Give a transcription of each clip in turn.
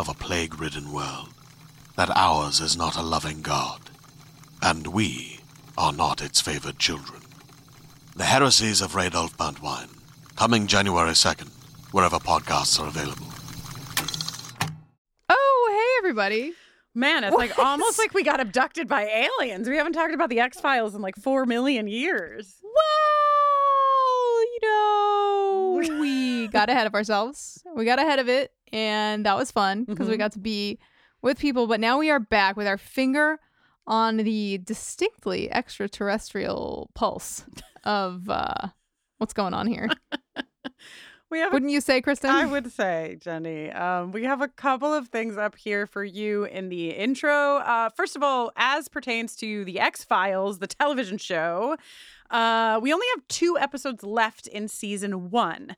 of a plague ridden world that ours is not a loving God, and we are not its favored children. The Heresies of Radolf Burntwine, coming January 2nd, wherever podcasts are available. Oh, hey, everybody. Man, it's like almost like we got abducted by aliens. We haven't talked about the X Files in like four million years. Well, you know, we got ahead of ourselves. We got ahead of it, and that was fun because we Mhm. got to be with people. But now we are back with our finger on the distinctly extraterrestrial pulse of uh, what's going on here. We have. Wouldn't you say, Kristin? I would say, Jenny, um, we have a couple of things up here for you in the intro. Uh, first of all, as pertains to the X Files, the television show, uh, we only have two episodes left in season one.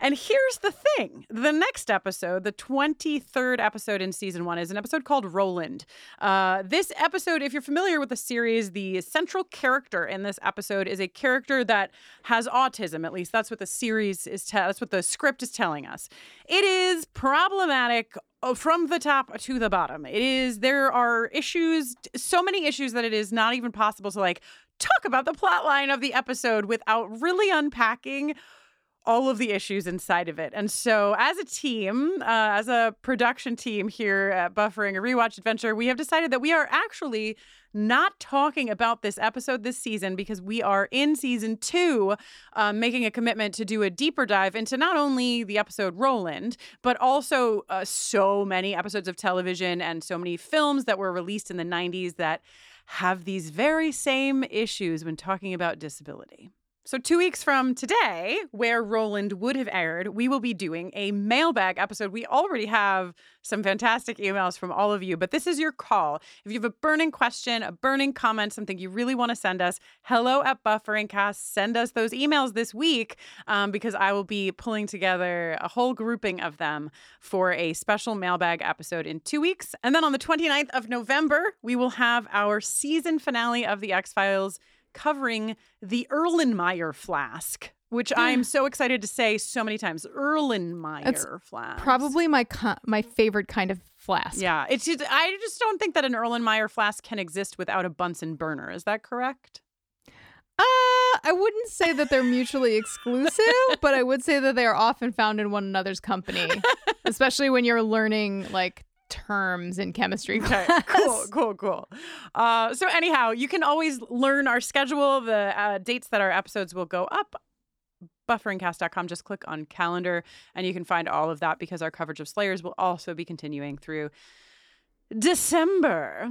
And here's the thing the next episode, the 23rd episode in season one, is an episode called Roland. Uh, this episode, if you're familiar with the series, the central character in this episode is a character that has autism. At least that's what the series is, te- that's what the script is telling us. It is problematic uh, from the top to the bottom. It is, there are issues, so many issues that it is not even possible to like talk about the plot line of the episode without really unpacking all of the issues inside of it. And so, as a team, uh, as a production team here at Buffering a Rewatch Adventure, we have decided that we are actually not talking about this episode this season because we are in season two, um, making a commitment to do a deeper dive into not only the episode Roland, but also uh, so many episodes of television and so many films that were released in the 90s that have these very same issues when talking about disability. So, two weeks from today, where Roland would have aired, we will be doing a mailbag episode. We already have some fantastic emails from all of you, but this is your call. If you have a burning question, a burning comment, something you really want to send us, hello at Bufferingcast, send us those emails this week um, because I will be pulling together a whole grouping of them for a special mailbag episode in two weeks. And then on the 29th of November, we will have our season finale of The X Files covering the Erlenmeyer flask, which I'm so excited to say so many times. Erlenmeyer flask. Probably my co- my favorite kind of flask. Yeah, it's just, I just don't think that an Erlenmeyer flask can exist without a Bunsen burner. Is that correct? Uh, I wouldn't say that they're mutually exclusive, but I would say that they are often found in one another's company, especially when you're learning like terms in chemistry Okay, cool, cool, cool. Uh, so anyhow, you can always learn our schedule, the uh, dates that our episodes will go up. Bufferingcast.com. Just click on calendar, and you can find all of that because our coverage of Slayers will also be continuing through December.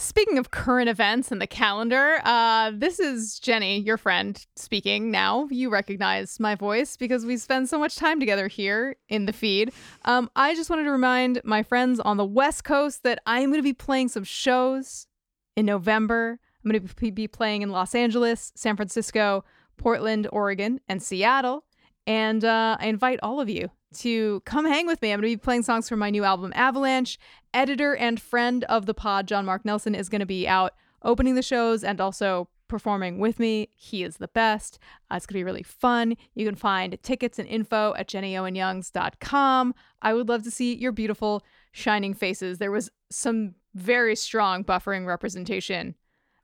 Speaking of current events and the calendar, uh, this is Jenny, your friend, speaking now. You recognize my voice because we spend so much time together here in the feed. Um, I just wanted to remind my friends on the West Coast that I am going to be playing some shows in November. I'm going to be playing in Los Angeles, San Francisco, Portland, Oregon, and Seattle. And uh, I invite all of you to come hang with me. I'm going to be playing songs from my new album, Avalanche. Editor and friend of the pod, John Mark Nelson, is going to be out opening the shows and also performing with me. He is the best. Uh, it's going to be really fun. You can find tickets and info at jennyowenyoungs.com. I would love to see your beautiful, shining faces. There was some very strong buffering representation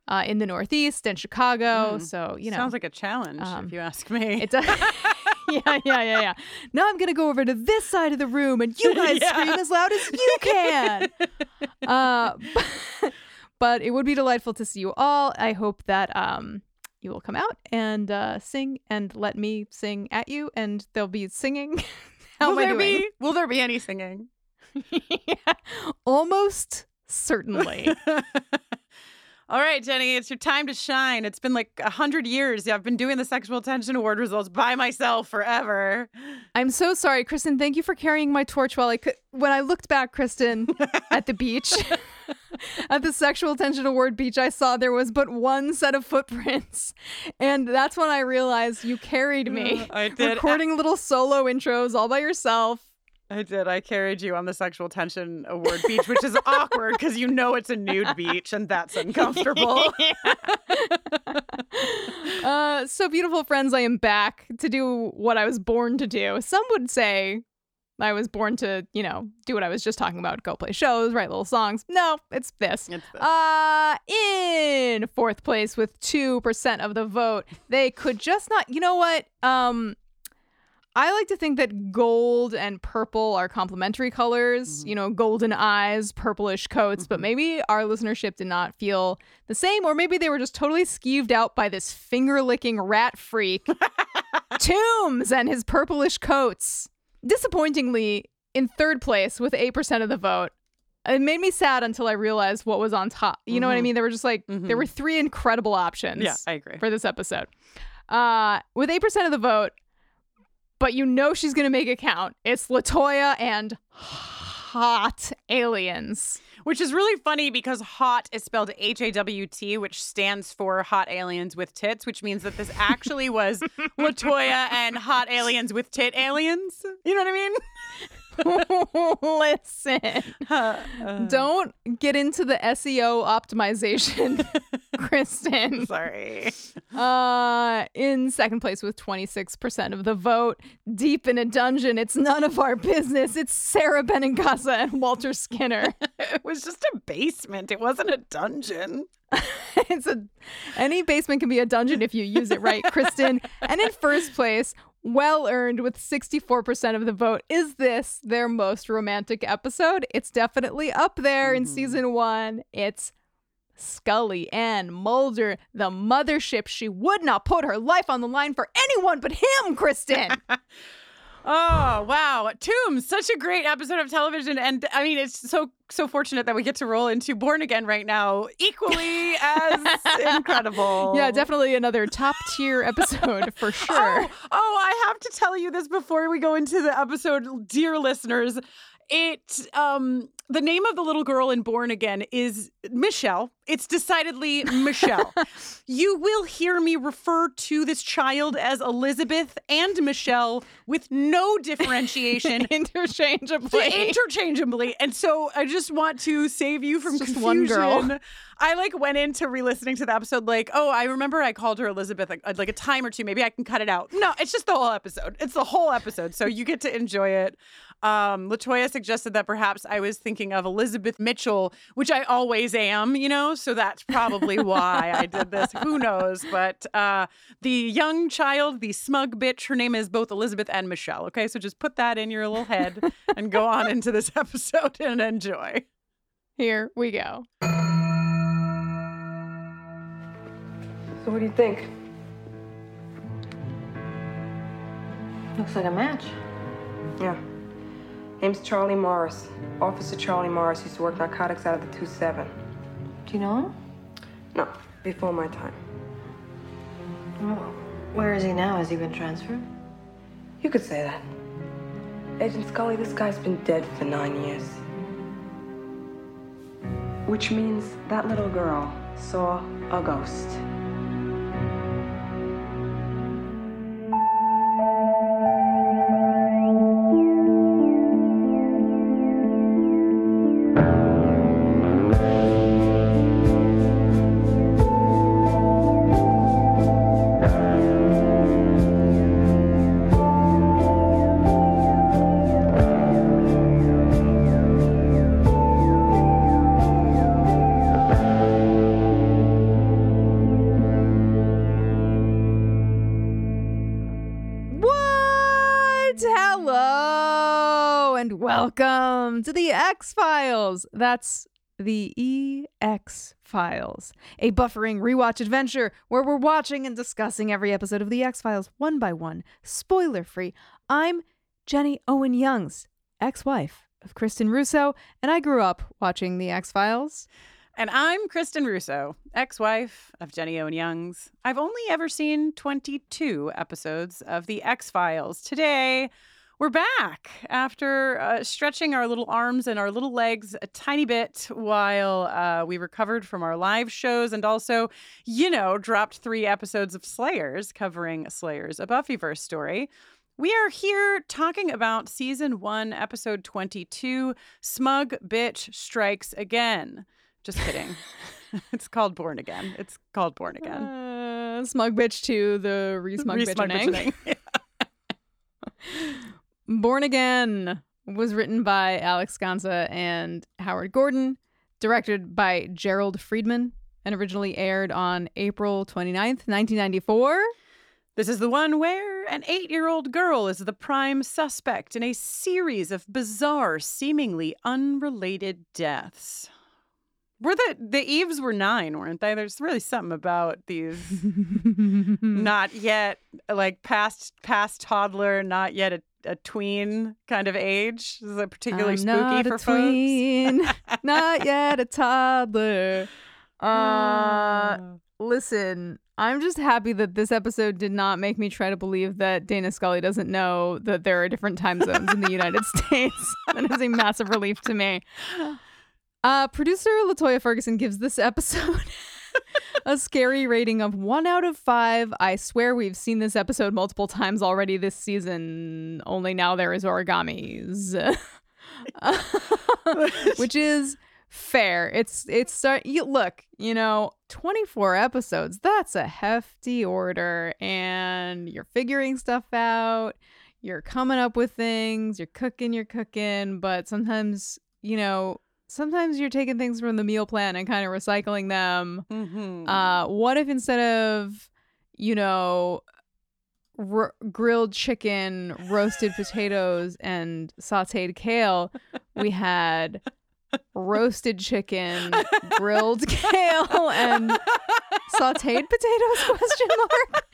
uh, in the Northeast and Chicago. Mm. So, you know. Sounds like a challenge, um, if you ask me. It does. yeah, yeah, yeah, yeah. Now I'm gonna go over to this side of the room, and you guys yeah. scream as loud as you can. uh, but, but, it would be delightful to see you all. I hope that um you will come out and uh, sing and let me sing at you, and there'll be singing. How will there doing? be? Will there be any singing? yeah, almost certainly. All right, Jenny, it's your time to shine. It's been like a hundred years. I've been doing the Sexual Tension Award results by myself forever. I'm so sorry, Kristin. Thank you for carrying my torch while I could. When I looked back, Kristin, at the beach, at the Sexual Tension Award beach, I saw there was but one set of footprints, and that's when I realized you carried me. I did. Recording little solo intros all by yourself I did. I carried you on the Sexual Tension Award beach, which is awkward because you know it's a nude beach and that's uncomfortable. uh, so, beautiful friends, I am back to do what I was born to do. Some would say I was born to, you know, do what I was just talking about go play shows, write little songs. No, it's this. It's this. Uh, in fourth place with 2% of the vote. They could just not, you know what? Um, I like to think that gold and purple are complementary colors, mm-hmm. you know, golden eyes, purplish coats, mm-hmm. but maybe our listenership did not feel the same, or maybe they were just totally skeeved out by this finger licking rat freak, Toombs, and his purplish coats. Disappointingly, in third place with 8% of the vote. It made me sad until I realized what was on top. You mm-hmm. know what I mm-hmm. mean? There were just like, there mm-hmm. were three incredible options. Yeah, I agree. For this episode. Uh, with 8% of the vote, but you know she's going to make it count. It's Latoya and hot aliens. Which is really funny because hot is spelled H A W T, which stands for hot aliens with tits, which means that this actually was Latoya and hot aliens with tit aliens. You know what I mean? Listen, uh, uh. don't get into the SEO optimization, Kristin. Sorry. Uh, in second place with 26% of the vote, deep in a dungeon. It's none of our business. It's Sara Benincasa and Walter Skinner. it was just a basement. It wasn't a dungeon. it's a any basement can be a dungeon if you use it right, Kristin. and in first place, well earned with 64% of the vote. Is this their most romantic episode? It's definitely up there mm-hmm. in season one. It's Scully and Mulder, the mothership. She would not put her life on the line for anyone but him, Kristin. Oh, wow. Toombs, such a great episode of television. And I mean, it's so, so fortunate that we get to roll into Born Again right now, equally as incredible. Yeah, definitely another top tier episode for sure. Oh, oh, I have to tell you this before we go into the episode, dear listeners. It um the name of the little girl in Born Again is Michelle. It's decidedly Michelle. you will hear me refer to this child as Elizabeth and Michelle with no differentiation. interchangeably. Interchangeably. And so I just want to save you from confusion. One girl. I like went into re-listening to the episode like, oh, I remember I called her Elizabeth like, like a time or two. Maybe I can cut it out. No, it's just the whole episode. It's the whole episode. So you get to enjoy it. Um, Latoya suggested that perhaps I was thinking of Elizabeth Mitchell, which I always am, you know, so that's probably why I did this. Who knows? But uh, the young child, the smug bitch, her name is both Elizabeth and Michelle. Okay, so just put that in your little head and go on into this episode and enjoy. Here we go. So, what do you think? Looks like a match. Yeah. Name's Charlie Morris. Officer Charlie Morris used to work narcotics out of the 2-7. Do you know him? No, before my time. Oh. Where is he now? Has he been transferred? You could say that. Agent Scully, this guy's been dead for nine years. Which means that little girl saw a ghost. That's the EX Files, a buffering rewatch adventure where we're watching and discussing every episode of the X Files one by one, spoiler free. I'm Jenny Owen Youngs, ex wife of Kristin Russo, and I grew up watching the X Files. And I'm Kristin Russo, ex wife of Jenny Owen Youngs. I've only ever seen 22 episodes of The X Files. Today, we're back after uh, stretching our little arms and our little legs a tiny bit while uh, we recovered from our live shows and also, you know, dropped three episodes of Slayers covering Slayers, a Buffyverse story. We are here talking about season one, episode 22 Smug Bitch Strikes Again. Just kidding. it's called Born Again. It's called Born Again. Uh, smug bitch to the re-smug Re- smug bitchening. Born Again was written by Alex Gansa and Howard Gordon, directed by Jerrold Freedman, and originally aired on April 29th, 1994. This is the one where an eight year old girl is the prime suspect in a series of bizarre, seemingly unrelated deaths. Were the the Eves were nine, weren't they? There's really something about these not yet like past past toddler, not yet a, a tween kind of age. Is a particularly I'm spooky not for a tween, not yet a toddler. Uh, folks. listen, I'm just happy that this episode did not make me try to believe that Dana Scully doesn't know that there are different time zones in the United States. That is a massive relief to me. Uh, producer Latoya Ferguson gives this episode a scary rating of one out of five. I swear we've seen this episode multiple times already this season. Only now there is origamis, which is fair. It's it's start. You look, you know, twenty four episodes. That's a hefty order, and you're figuring stuff out. You're coming up with things. You're cooking. You're cooking. But sometimes, you know, sometimes you're taking things from the meal plan and kind of recycling them. Mhm. Uh, what if instead of, you know, r- grilled chicken, roasted potatoes, and sautéed kale, we had roasted chicken, grilled kale, and sautéed potatoes? Question mark.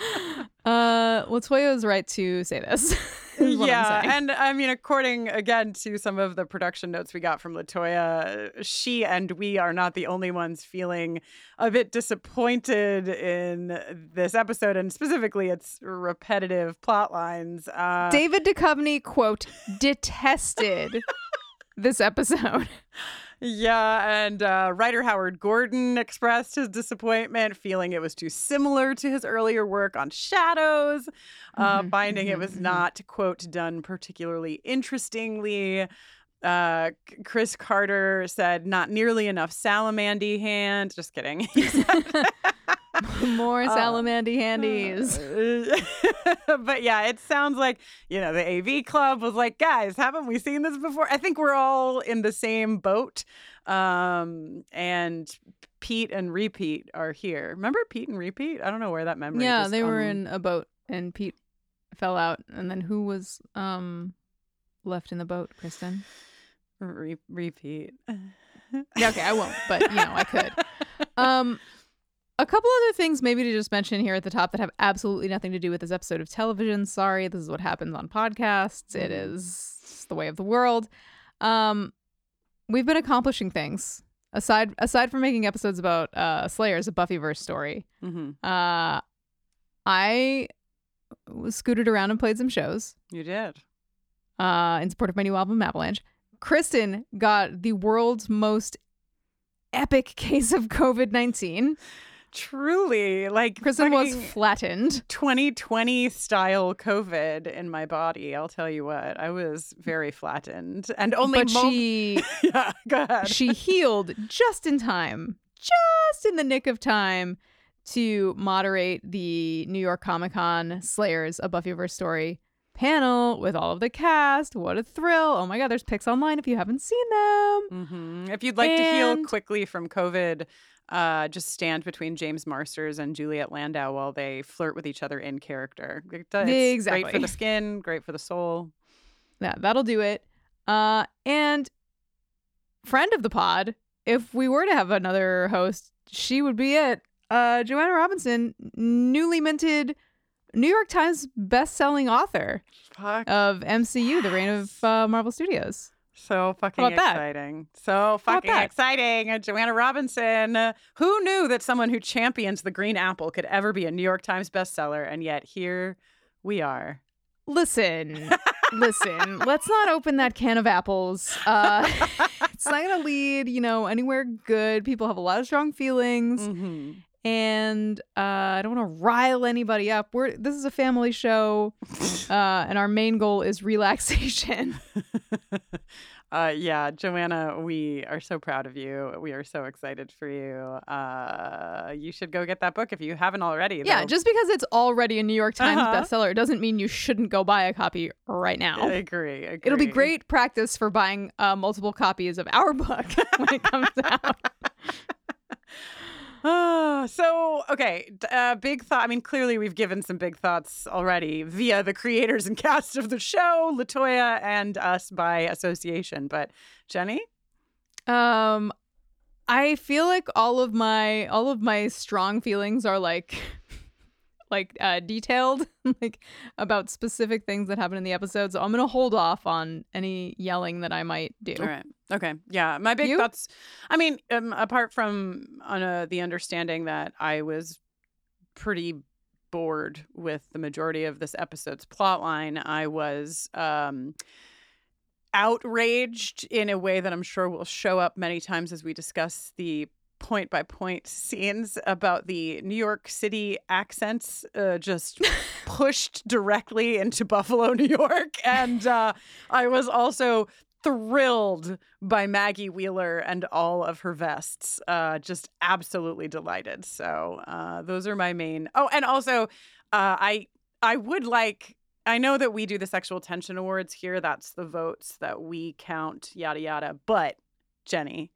uh, Latoya is right to say this. is what I'm yeah, and I mean, according again to some of the production notes we got from Latoya, she and we are not the only ones feeling a bit disappointed in this episode, and specifically its repetitive plot lines. Uh, David Duchovny quote detested this episode. Yeah, and uh, writer Howard Gordon expressed his disappointment, feeling it was too similar to his earlier work on Shadows, uh, Mhm, finding it mhm, was mhm. not, quote, done particularly interestingly. Uh, Chris Carter said, not nearly enough Salamandy hand. Just kidding. More Uh, salamandy handies. but yeah, it sounds like, you know, the AV club was like, guys, haven't we seen this before? I think we're all in the same boat. Um, and Pete and Repeat are here. Remember Pete and Repeat? I don't know where that memory yeah, just they were un- in a boat and Pete fell out and then who was um left in the boat, Kristin? Re- repeat. Okay, I won't, but you know, I could. Um a couple other things maybe to just mention here at the top that have absolutely nothing to do with this episode of television. Sorry, this is what happens on podcasts. It Mhm. is the way of the world. Um we've been accomplishing things aside aside from making episodes about uh Slayers, a Buffyverse story, hmm uh I was scooted around and played some shows You did. uh in support of my new album Avalanche. Kristin got the world's most epic case of COVID nineteen. Truly, like Kristin was flattened. 2020 style COVID in my body. I'll tell you what, I was very flattened, and only but she yeah, go ahead. she healed just in time, just in the nick of time to moderate the New York Comic Con Slayers, a Buffyverse story panel with all of the cast. What a thrill! Oh my god, there's pics online if you haven't seen them. hmm If you'd like to heal quickly from COVID, uh, just stand between James Marsters and Juliet Landau while they flirt with each other in character. It does- It's great for the skin, great for the soul. Yeah, that'll do it. Uh, and friend of the pod, if we were to have another host, she would be it. Uh, Joanna Robinson, newly minted New York Times best-selling author. Fuck. of MCU, the reign of uh, Marvel Studios. So fucking about that? exciting. So fucking exciting. Uh, Joanna Robinson. Uh, who knew that someone who champions the green apple could ever be a New York Times bestseller? And yet here we are. Listen, listen, let's not open that can of apples. Uh, it's not going to lead, you know, anywhere good. People have a lot of strong feelings, hmm and uh, I don't want to rile anybody up. We're this is a family show, uh, and our main goal is relaxation. uh, yeah, Joanna, we are so proud of you. We are so excited for you. Uh, you should go get that book if you haven't already. yeah, just because it's already a New York Times Uh-huh. bestseller doesn't mean you shouldn't go buy a copy right now. I agree, agree. It'll be great practice for buying uh, multiple copies of our book when it comes out. So okay, uh, big thought. I mean, clearly we've given some big thoughts already via the creators and cast of the show, Latoya, and us by association. But Jenny, Um, I feel like all of my all of my strong feelings are like like uh detailed like about specific things that happen in the episode so i'm gonna hold off on any yelling that i might do all right, okay, yeah, my big You? thoughts. I mean, um, apart from on uh, the understanding that I was pretty bored with the majority of this episode's plotline, I was um outraged in a way that I'm sure will show up many times as we discuss the point by point scenes about the New York City accents uh, just pushed directly into Buffalo, New York. And uh, I was also thrilled by Maggie Wheeler and all of her vests. Uh, just absolutely delighted. So uh, those are my main. Oh, and also, uh, I I would like. I know that we do the sexual tension awards here. That's the votes that we count. Yada yada. But Jenny,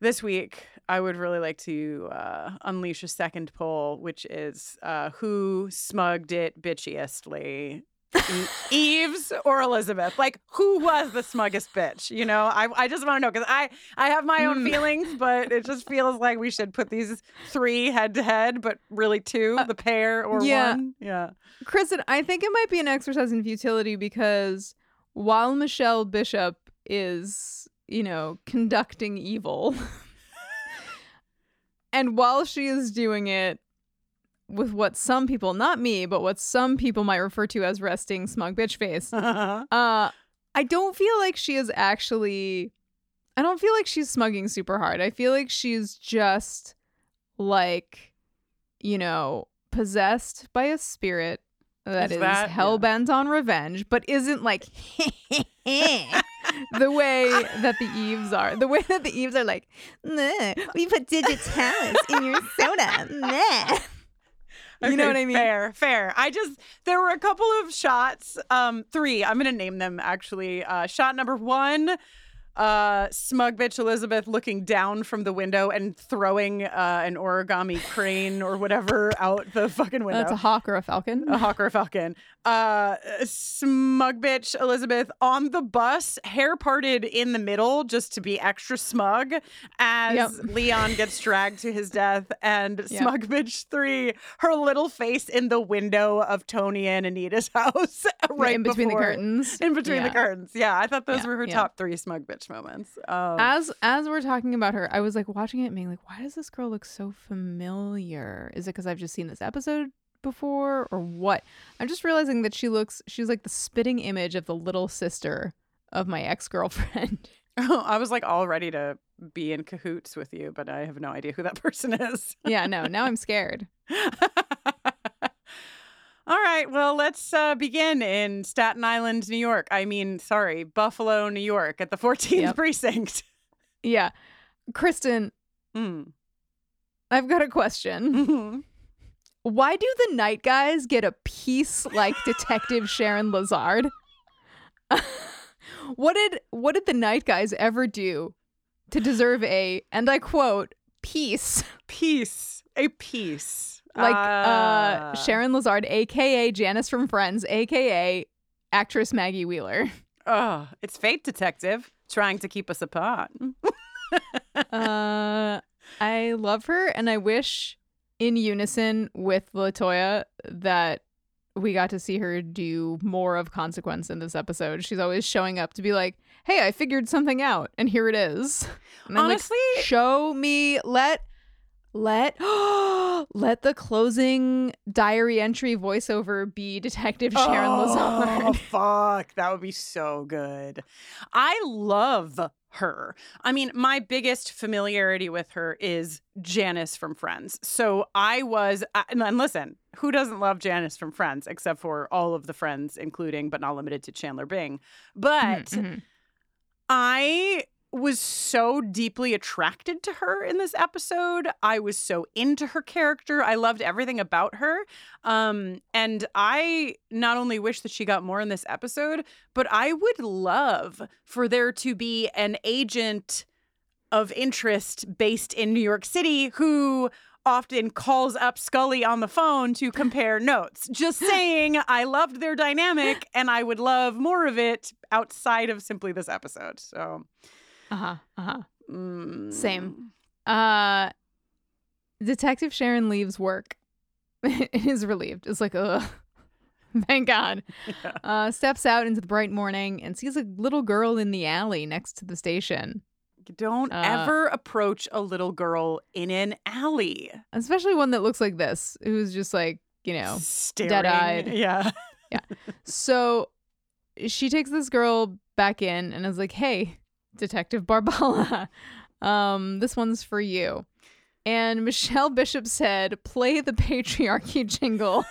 this week I would really like to uh, unleash a second poll, which is uh, who smugged it bitchiestly. Eves or Elizabeth? Like, who was the smuggest bitch? You know, I, I just want to know because I I have my own Hmm. feelings, but it just feels like we should put these three head to head, but really two, the pair or yeah. one. Yeah. kristin i think it might be an exercise in futility because while michelle bishop is you know conducting evil. And while she is doing it with what some people not me but what some people might refer to as resting smug bitch face uh i don't feel like she is actually i don't feel like she's smugging super hard. I feel like she's just like you know possessed by a spirit that Is that- hell bent on revenge but isn't like the way that the eves are the way that the eves are like we put digitalis in your soda nah. You know what I mean? Fair, fair. I just there were a couple of shots, um, three. I'm gonna name them actually. Uh, shot number one, uh, smug bitch Elizabeth looking down from the window and throwing uh, an origami crane or whatever out the fucking window. that's a hawk or a falcon a hawk or a falcon. Uh, smug bitch Elizabeth on the bus, hair parted in the middle just to be extra smug as Yep. Leon gets dragged to his death. And Yep. smug bitch three, her little face in the window of Tony and Anita's house, right in between before- the curtains In between the Yeah. curtains. Yeah, I thought those Yeah, were her yeah. top three smug bitch best moments. Um, As as we're talking about her, I was like watching it and being like, why does this girl look so familiar? Is it because I've just seen this episode before or what? I'm just realizing that she looks she's like the spitting image of the little sister of my ex-girlfriend. Oh, I was like all ready to be in cahoots with you, but I have no idea who that person is. yeah, no, now I'm scared. All right, well, let's uh, begin in Staten Island, New York. I mean, sorry, Buffalo, New York, at the 14th Yep. precinct. Yeah. Kristin, Mm. I've got a question. Mhm. Why do the night guys get a piece like Detective Sharon Lazard? what did what did the night guys ever do to deserve a and I quote peace Peace, a peace. Like Ah. uh Sharon Lazard aka Janice from Friends aka actress Maggie Wheeler. Oh, it's fate, detective, trying to keep us apart. uh I love her and I wish in unison with Latoya that we got to see her do more of consequence in this episode. She's always showing up to be like, "Hey, I figured something out, and here it is." I'm like, Honestly, show me, let, let, let the closing diary entry voiceover be Detective Sharon oh, Lazard. fuck, that would be so good. I love her. I mean, my biggest familiarity with her is Janice from Friends. So I was, uh, and listen, who doesn't love Janice from Friends except for all of the friends, including but not limited to Chandler Bing? But Mhm, mhm. I was so deeply attracted to her in this episode. I was so into her character. I loved everything about her. Um, and I not only wish that she got more in this episode, but I would love for there to be an agent of interest based in New York City who often calls up Scully on the phone to compare notes. Just saying, I loved their dynamic and I would love more of it outside of simply this episode. So, Uh-huh. Uh-huh. mm, Same. Uh Detective Sharon leaves work. is relieved. It's like, ugh. Thank God. Yeah. Uh steps out into the bright morning and sees a little girl in the alley next to the station. Don't Uh, ever approach a little girl in an alley. Especially one that looks like this, who's just like, you know. Dead-eyed. Yeah. yeah. So she takes this girl back in and is like, "Hey, Detective Barbala, um, this one's for you." And Michelle Bishop said, "Play the patriarchy jingle."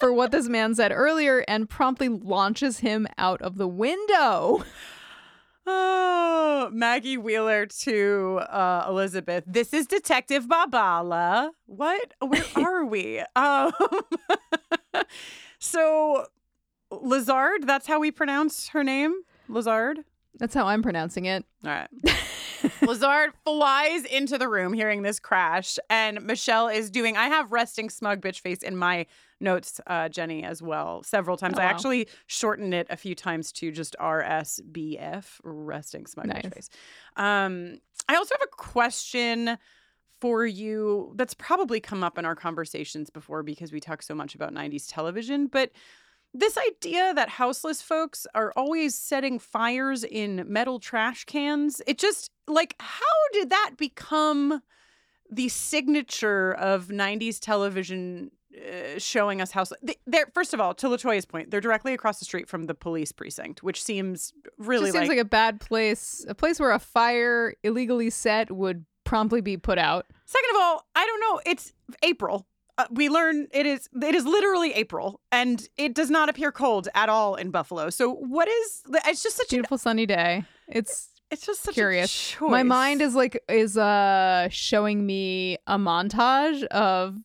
for what this man said earlier and promptly launches him out of the window. Oh, Maggie Wheeler to uh, Elizabeth. This is Detective Barbala. What? Where are we? Um, so, Lazard, that's how we pronounce her name? Lazard? That's how I'm pronouncing it. All right. Lazard flies into the room hearing this crash, and Michelle is doing. I have resting smug bitch face in my notes, uh, Jenny, as well, several times. Oh, I wow. actually shortened it a few times to just RSBF, resting smug bitch face. Um, I also have a question for you that's probably come up in our conversations before because we talk so much about 90s television, but this idea that houseless folks are always setting fires in metal trash cans, it just like how did that become the signature of 90s television uh, showing us house they, they're first of all to latoya's point they're directly across the street from the police precinct which seems really Just seems like, a bad place, a place where a fire illegally set would promptly be put out. Second of all, I don't know. It's April. Uh, we learn it is it is literally April, and it does not appear cold at all in Buffalo. So what is? It's just such a Beautiful sunny day. It's It's just such curious. My mind is like is uh showing me a montage of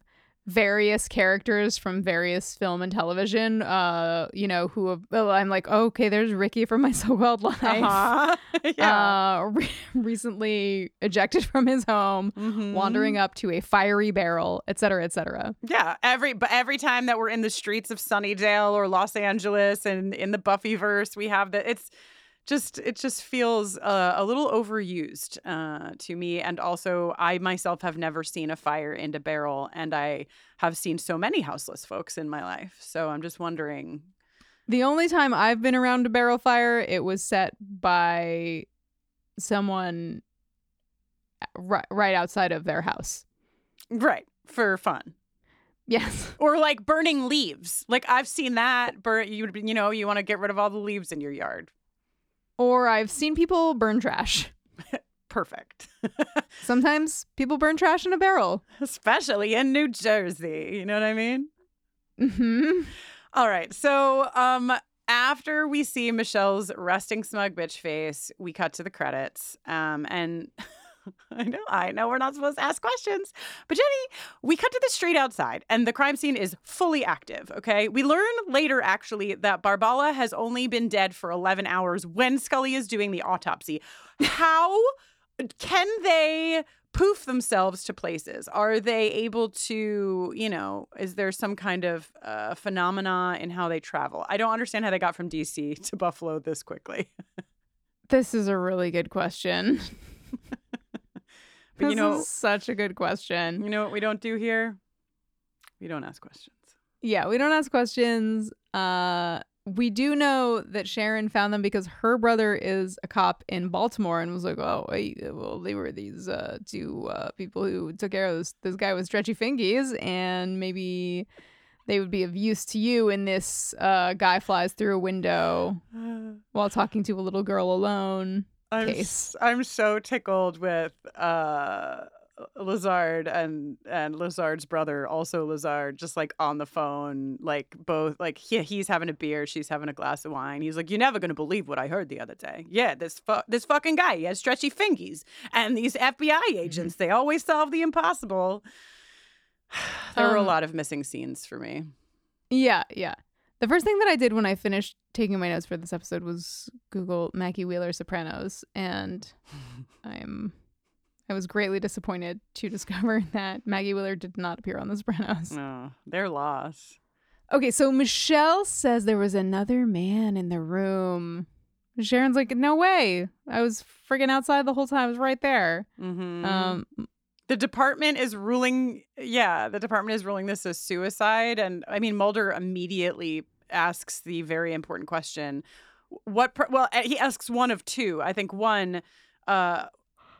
various characters from various film and television. Uh, you know who have, well, I'm like, oh, okay, there's Ricky from My So-Called Life. Uh-huh. yeah. Uh, re- recently ejected from his home, Mhm. wandering up to a fiery barrel, et cetera, et cetera. Yeah, every but every time that we're in the streets of Sunnydale or Los Angeles and in the Buffyverse, we have that. It's just it just feels uh, a little overused uh, to me, and also I myself have never seen a fire in a barrel, and I have seen so many houseless folks in my life. So I'm just wondering. The only time I've been around a barrel fire, it was set by someone right, right outside of their house. Right. For fun. Yes. Or like burning leaves. Like I've seen that. Burn you you know, you want to get rid of all the leaves in your yard. Or I've seen people burn trash. Perfect. Sometimes people burn trash in a barrel. Especially in New Jersey. You know what I mean? hmm All right. So, um, after we see Michelle's resting smug bitch face, we cut to the credits. Um, and I know, I know we're not supposed to ask questions, but Jenny, we cut to the street outside and the crime scene is fully active. Okay. We learn later, actually, that Barbala has only been dead for 11 hours when Scully is doing the autopsy. How can they poof themselves to places? Are they able to, you know, is there some kind of uh, phenomena in how they travel? I don't understand how they got from DC to Buffalo this quickly. This is a really good question. But this you know, such a good question. you know what we don't do here? We don't ask questions. Yeah, we don't ask questions. Uh we do know that Sharon found them because her brother is a cop in Baltimore and was like, "Oh, I, well, they were these uh, two uh, people who took care of this, this guy with stretchy fingies, and maybe they would be of use to you in this uh, guy flies through a window while talking to a little girl alone." I'm Case. s- I'm so tickled with uh Lazard and and Lazard's brother, also Lazard, just like on the phone, like both like he, he's having a beer, she's having a glass of wine. He's like, "You're never gonna believe what I heard the other day. Yeah, this fu- this fucking guy, he has stretchy fingies, and these FBI agents, they always solve the impossible." there were a Um, lot of missing scenes for me. Yeah, yeah. The first thing that I did when I finished taking my notes for this episode was Google Maggie Wheeler Sopranos, and I'm I was greatly disappointed to discover that Maggie Wheeler did not appear on The Sopranos. No, their loss. Okay, so Michelle says there was another man in the room. Sharon's like, "No way! I was friggin' outside the whole time. I was right there." Mm-hmm. Um, The department is ruling, yeah, the department is ruling this as suicide. And I mean, Mulder immediately asks the very important question what, per- well, eh, he asks one of two. I think one, uh,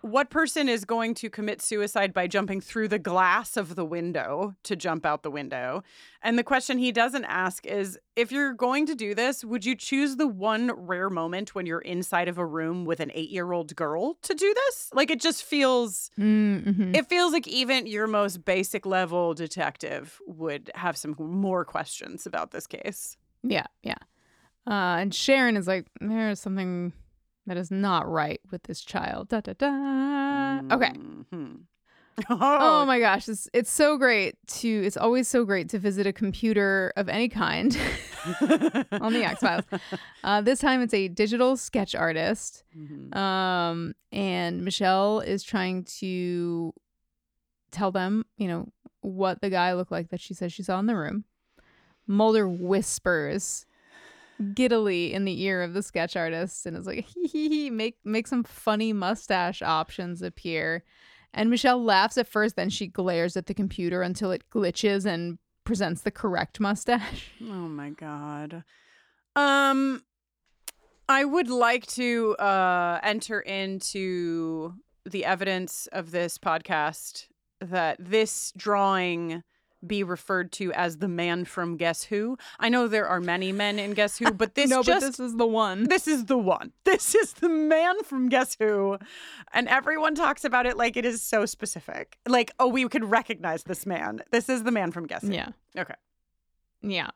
what person is going to commit suicide by jumping through the glass of the window to jump out the window? And the question he doesn't ask is if you're going to do this, would you choose the one rare moment when you're inside of a room with an eight year old girl to do this? Like, it just feels mm-hmm. it feels like even your most basic level detective would have some more questions about this case. Yeah, yeah. Uh, and Sharon is like, there's something that is not right with this child. Da da da. Okay. Mhm. Oh my gosh, it's it's so great to. It's always so great to visit a computer of any kind on the X Files. Uh, this time it's a digital sketch artist, Mhm. um, and Michelle is trying to tell them, you know, what the guy looked like that she says she saw in the room. Mulder whispers giddily in the ear of the sketch artist and is like, hee hee hee, make make some funny mustache options appear. And Michelle laughs at first, then she glares at the computer until it glitches and presents the correct mustache. Oh my god. Um I would like to uh enter into the evidence of this podcast that this drawing be referred to as the man from Guess Who. I know there are many men in Guess Who, but this no, just but this is the one. this is the one. This is the man from Guess Who. And everyone talks about it like it is so specific. Like, oh, we could recognize this man. This is the man from Guess Who. Yeah. Okay. Yeah.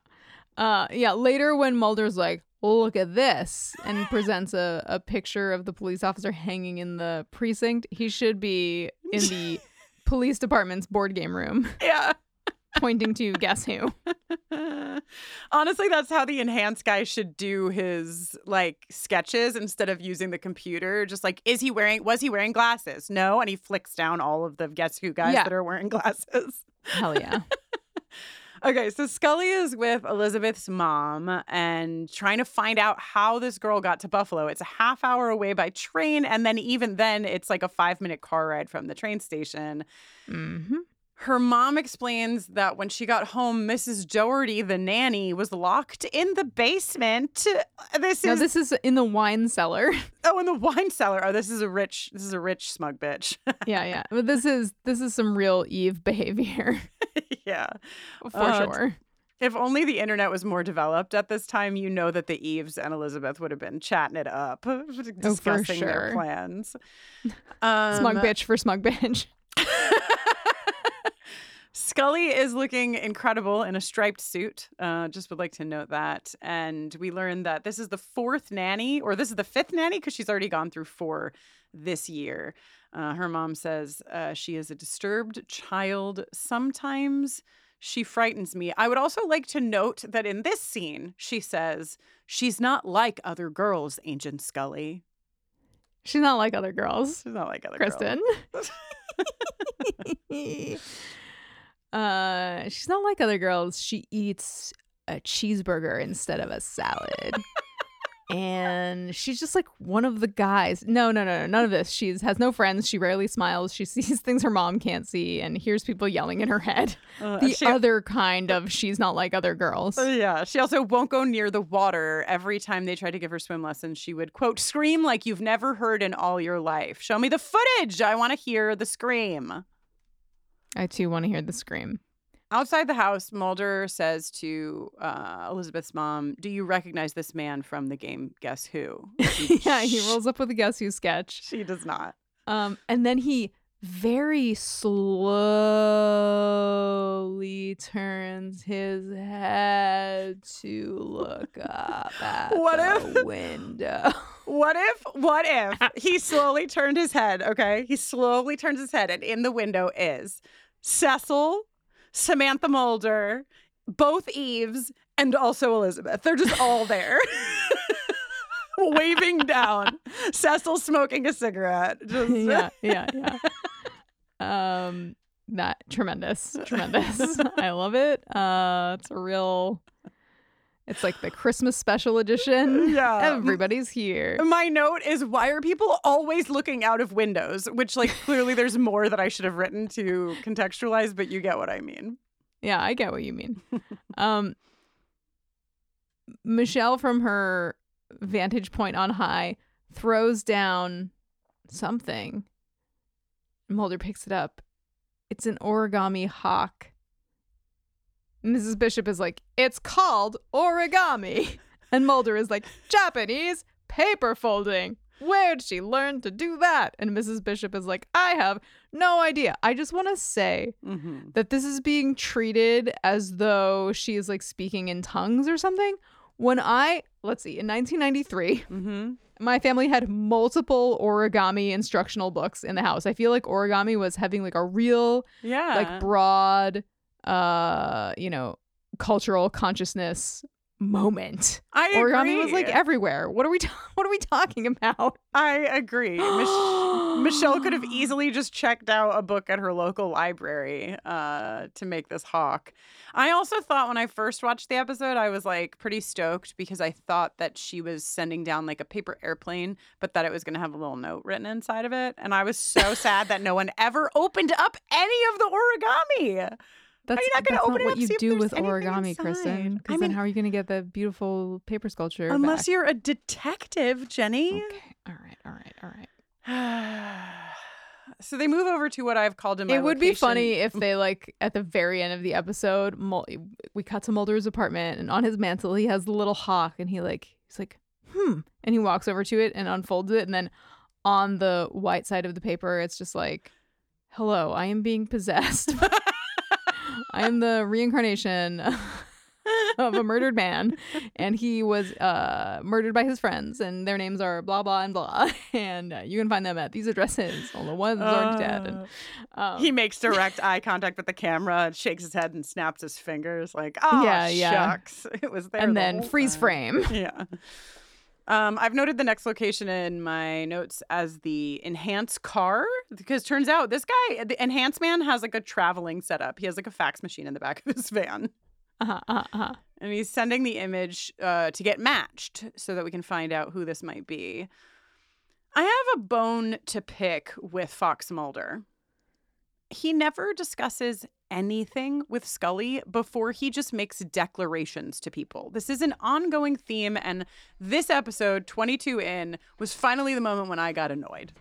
Uh yeah, later when Mulder's like, look at this and presents a, a picture of the police officer hanging in the precinct, he should be in the police department's board game room Yeah. Pointing to guess who. Honestly, that's how the enhanced guy should do his like sketches instead of using the computer. Just like, is he wearing was he wearing glasses? No. And he flicks down all of the guess who guys Yeah. that are wearing glasses. Hell yeah. Okay, so Scully is with Elizabeth's mom and trying to find out how this girl got to Buffalo. It's a half hour away by train, and then even then, it's like a five minute car ride from the train station. hmm Her mom explains that when she got home, Mrs. Doherty, the nanny, was locked in the basement. This No, is this is in the wine cellar. oh, in the wine cellar. Oh, this is a rich. This is a rich smug bitch. yeah, yeah. But this is this is some real Eve behavior yeah. for Uh, sure. If only the internet was more developed at this time, you know that the Eves and Elizabeth would have been chatting it up, discussing their sure. plans. smug Um, bitch for smug bitch. Scully is looking incredible in a striped suit. Uh, just would like to note that. And we learned that this is the fourth nanny, or this is the fifth nanny, because she's already gone through four this year. Uh, her mom says uh, she is a disturbed child. Sometimes she frightens me. I would also like to note that in this scene, she says, She's not like other girls, Agent Scully. She's not like other girls. She's not like other Kristin. girls. uh, she's not like other girls. She eats a cheeseburger instead of a salad. and she's just like one of the guys. No, no, no, no, none of this. She's has no friends. She rarely smiles. She sees things her mom can't see and hears people yelling in her head. Uh, The she- other kind of she's not like other girls. Uh, Yeah, she also won't go near the water. Every time they try to give her swim lessons, she would quote scream like you've never heard in all your life. Show me the footage. I want to hear the scream. I too want to hear the scream. Outside the house, Mulder says to uh, Elizabeth's mom, "Do you recognize this man from the game Guess Who?" yeah, he rolls up with a guess who sketch. She does not. Um, and then he very slowly turns his head to look up at What the if- window. What if? What if he slowly turned his head? Okay, he slowly turns his head, and in the window is Cecil, Samantha Mulder, both Eves, and also Elizabeth. They're just all there. Waving down, Cecil smoking a cigarette. Just yeah, yeah, yeah. Um, that tremendous, tremendous. I love it. Uh, it's a real. It's like the Christmas special edition. Yeah. everybody's here. My note is why are people always looking out of windows? Which, like, clearly there's more that I should have written to contextualize, but you get what I mean. Yeah, I get what you mean. um Michelle from her vantage point on high throws down something. Mulder picks it up. It's an origami hawk. Mrs. Bishop is like, "It's called origami." And Mulder is like, "Japanese paper folding." Where'd she learn to do that? And Mrs. Bishop is like, I have no idea. I just want to say Mm-hmm. that this is being treated as though she is like speaking in tongues or something. When I, let's see, in 1993, Mm-hmm. my family had multiple origami instructional books in the house. I feel like origami was having like a real, Yeah. like broad, uh, you know, cultural consciousness moment. I Origami was like everywhere. What are we, ta- what are we talking about? I agree. Mich- Michelle could have easily just checked out a book at her local library uh, to make this hawk. I also thought when I first watched the episode, I was like pretty stoked because I thought that she was sending down like a paper airplane, but that it was going to have a little note written inside of it. And I was so sad that no one ever opened up any of the origami. That's, you not gonna that's open it what up, you do with origami, inside? Kristin. Because I then mean- how are you going to get the beautiful paper sculpture? Unless back? you're a detective, Jenny. Okay. All right. All right. All right. so they move over to what I've called in It would be funny if they like at the very end of the episode, Mul- we cut to Mulder's apartment, and on his mantle he has the little hawk, and he like he's like hmm, and he walks over to it and unfolds it, and then on the white side of the paper, it's just like, "Hello, I am being possessed. I am the reincarnation." of a murdered man and he was uh murdered by his friends and their names are blah blah and blah and uh, you can find them at these addresses although one's already dead and um, he makes direct eye contact with the camera, shakes his head, and snaps his fingers like, "Oh, Yeah, yeah. shucks, it was there." and the then freeze time." frame Yeah. Um, I've noted the next location in my notes as the enhance car because turns out this guy, the enhance man, has like a traveling setup. He has like a fax machine in the back of his van, uh-huh, uh-huh, uh-huh. and he's sending the image uh, to get matched so that we can find out who this might be. I have a bone to pick with Fox Mulder. he never discusses anything with Scully before he just makes declarations to people. This is an ongoing theme, and this episode, 22 in, was finally the moment when I got annoyed.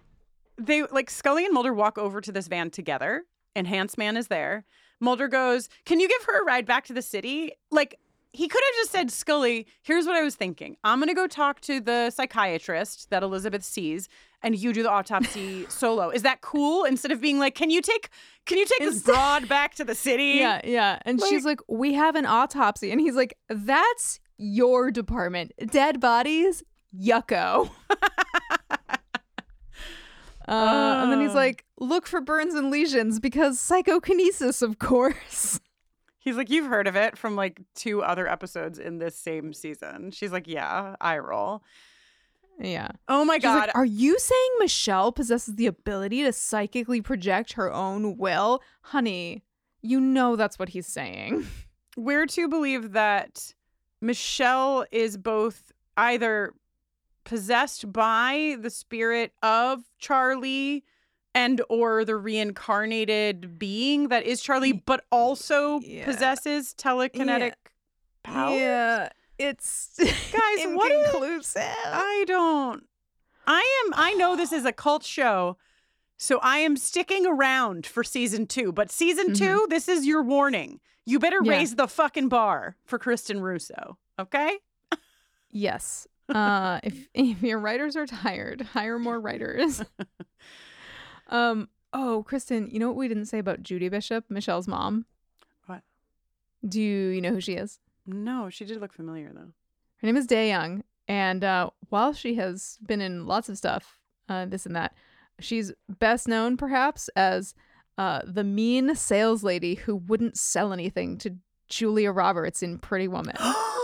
They like Scully and Mulder walk over to this van together. Enhanced Man is there. Mulder goes, Can you give her a ride back to the city? Like, he could have just said, Scully, here's what I was thinking. I'm going to go talk to the psychiatrist that Elizabeth sees and you do the autopsy solo. Is that cool? Instead of being like, can you take, can you take this broad back to the city? Yeah, yeah. And she's like, "We have an autopsy," and he's like, "That's your department. Dead bodies, yucko." Uh, and then he's Oh. like, "Look for burns and lesions because psychokinesis, of course." He's like, you've heard of it from like two other episodes in this same season. She's like, yeah, I roll. yeah. Oh my She's God. like, "Are you saying Michelle possesses the ability to psychically project her own will, honey?" You know that's what he's saying. We're to believe that Michelle is both either possessed by the spirit of Charlie and or the reincarnated being that is Charlie, but also Yeah. possesses telekinetic power. Yeah, it's Guys, what inconclusive. I don't. I am. I know this is a cult show, so I am sticking around for season two. But season Mhm. two, this is your warning. You better Yeah. raise the fucking bar for Kristin Russo. Okay. Yes. Uh, if if your writers are tired, hire more writers. um. Oh, Kristin, you know what we didn't say about Judy Bishop, Michelle's mom? What? Do you know who she is? No, she did look familiar though. Her name is Dey Young, and uh, while she has been in lots of stuff, uh, this and that, she's best known perhaps as uh, the mean sales lady who wouldn't sell anything to Julia Roberts in Pretty Woman.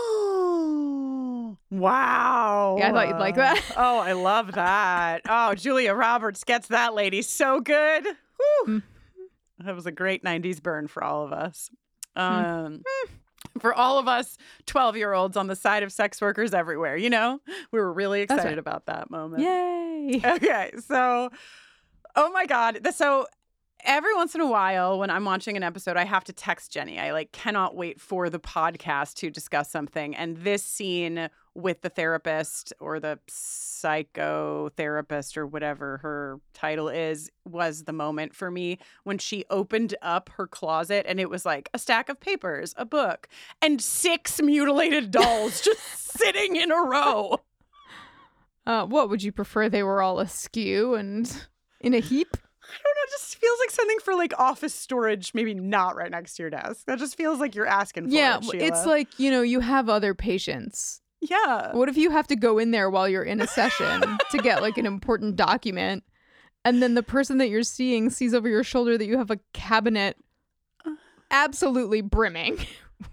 wow. Yeah, I thought you'd like that. oh, I love that. Oh, Julia Roberts gets that lady so good. Mm. That was a great 90s burn for all of us. Hmm. Um, For all of us 12 year olds on the side of sex workers everywhere, you know, we were really excited right. about that moment. Yay! Okay, so, oh my God. So, every once in a while, when I'm watching an episode, I have to text Jenny. I like cannot wait for the podcast to discuss something. And this scene with the therapist or the psychotherapist or whatever her title is was the moment for me when she opened up her closet and it was like a stack of papers, a book, and six mutilated dolls just sitting in a row. Uh, what would you prefer? They were all askew and in a heap. I don't know. It just feels like something for like office storage, maybe not right next to your desk. That just feels like you're asking for yeah, it. w- it's like you know you have other patients. Yeah. What if you have to go in there while you're in a session to get like an important document, and then the person that you're seeing sees over your shoulder that you have a cabinet absolutely brimming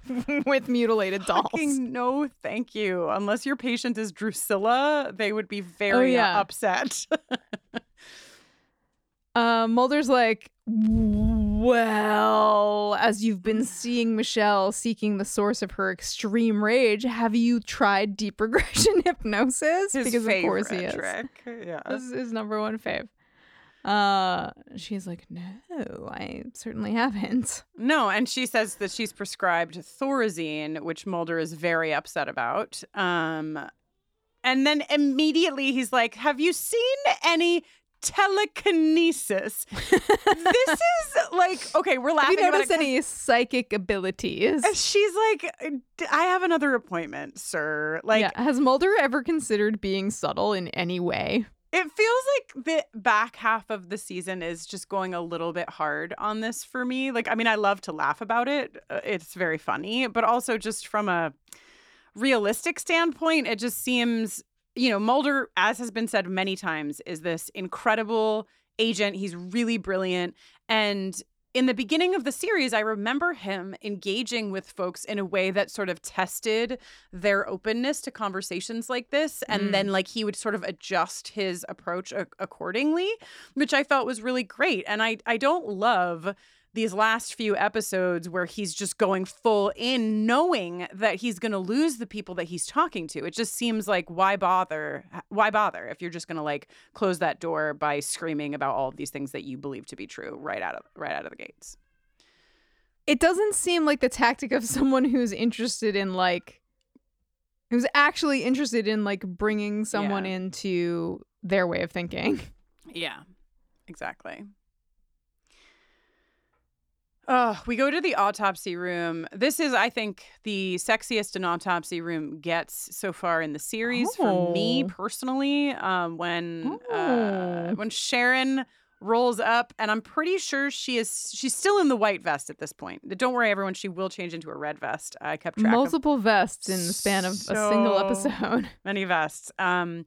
with mutilated dolls. Fucking no, thank you. Unless your patient is Drusilla, they would be very uh, yeah. upset. Uh, Mulder's like, well, as you've been seeing Michelle seeking the source of her extreme rage, have you tried deep regression hypnosis? His because of course he is. trick. Yeah. This is his number one fave. Uh, she's like, no, I certainly haven't. No, and she says that she's prescribed Thorazine, which Mulder is very upset about. Um, and then immediately he's like, "Have you seen any telekinesis?" this is like, okay, we're laughing. Have you about noticed any psychic abilities? She's like, I have another appointment, sir. Like, yeah. Has Mulder ever considered being subtle in any way? it feels like the back half of the season is just going a little bit hard on this for me. Like, I mean, I love to laugh about it, uh, it's very funny, but also just from a realistic standpoint, it just seems, you know, Mulder, as has been said many times, is this incredible agent. He's really brilliant. And in the beginning of the series, I remember him engaging with folks in a way that sort of tested their openness to conversations like this. And Mm. then, like, he would sort of adjust his approach a- accordingly, which I felt was really great. And I, I don't love these last few episodes where he's just going full in, knowing that he's going to lose the people that he's talking to. It just seems like why bother? Why bother if you're just going to like close that door by screaming about all of these things that you believe to be true right out of right out of the gates. It doesn't seem like the tactic of someone who's interested in like who's actually interested in like bringing someone Yeah. into their way of thinking. Yeah, exactly. Oh, we go to the autopsy room. This is, I think, the sexiest an autopsy room gets so far in the series for me Oh. personally. Um, when uh, Oh. when Sharon rolls up, and I'm pretty sure she is she's still in the white vest at this point. Don't worry, everyone, she will change into a red vest. I kept track of Multiple vests in the span of a single episode. many vests. Um,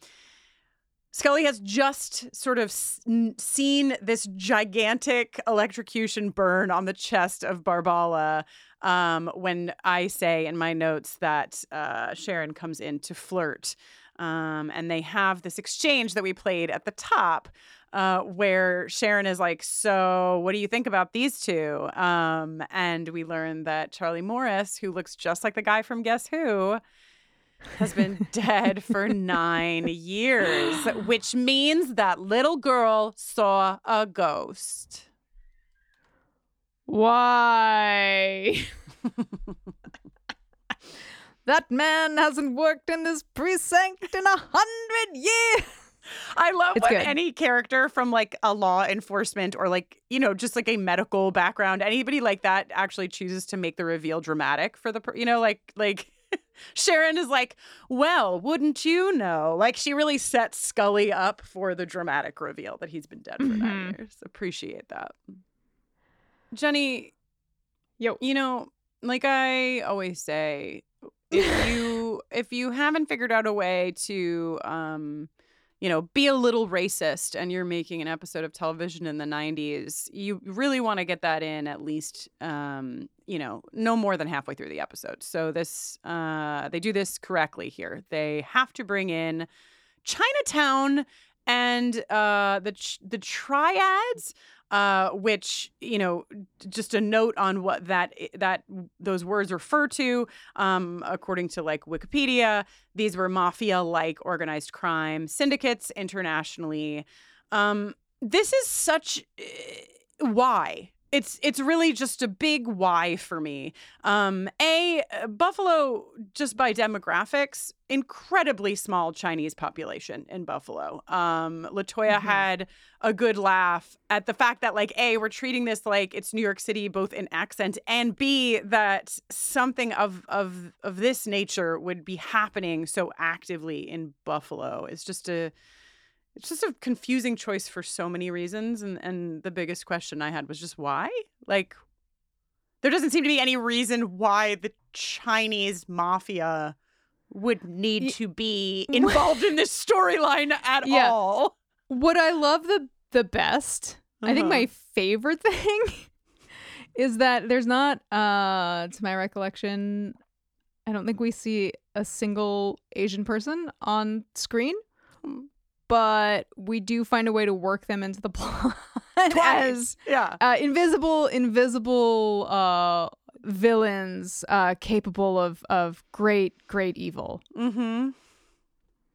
Scully has just sort of seen this gigantic electrocution burn on the chest of Barbala um, when I say in my notes that uh, Sharon comes in to flirt. Um, and they have this exchange that we played at the top uh, where Sharon is like, So, what do you think about these two? Um, and we learn that Charlie Morris, who looks just like the guy from Guess Who, has been dead for nine years, which means that little girl saw a ghost. Why? that man hasn't worked in this precinct in a hundred years. I love It's when good. any character from like a law enforcement or like, you know, just like a medical background, anybody like that actually chooses to make the reveal dramatic for the, you know, like, like. Sharon is like, well, wouldn't you know? Like, she really sets Scully up for the dramatic reveal that he's been dead for nine Mhm. years. Appreciate that. Jenny, Yo. you know, like I always say, if you if you haven't figured out a way to um you know be a little racist and you're making an episode of television in the 90s you really want to get that in at least um you know no more than halfway through the episode. So this uh they do this correctly here. They have to bring in chinatown and uh the ch- the triads uh, which you know, just a note on what that that those words refer to. Um, according to like Wikipedia, these were mafia-like organized crime syndicates internationally. Um, this is such uh, why it's it's really just a big why for me. Um, a uh, Buffalo, just by demographics, incredibly small Chinese population in Buffalo. Um, Latoya Mhm. had a good laugh at the fact that like a we're treating this like it's New York City both in accent and b that something of of of this nature would be happening so actively in Buffalo. It's just a it's just a confusing choice for so many reasons and and the biggest question I had was just why? Like there doesn't seem to be any reason why the Chinese mafia would need to be involved in this storyline at Yeah. all. What I love the the best, I think Uh-huh. my favorite thing is that there's not uh to my recollection, I don't think we see a single Asian person on screen. But we do find a way to work them into the plot as. Yeah. uh, invisible, invisible uh, villains uh, capable of of great, great evil. Mm-hmm.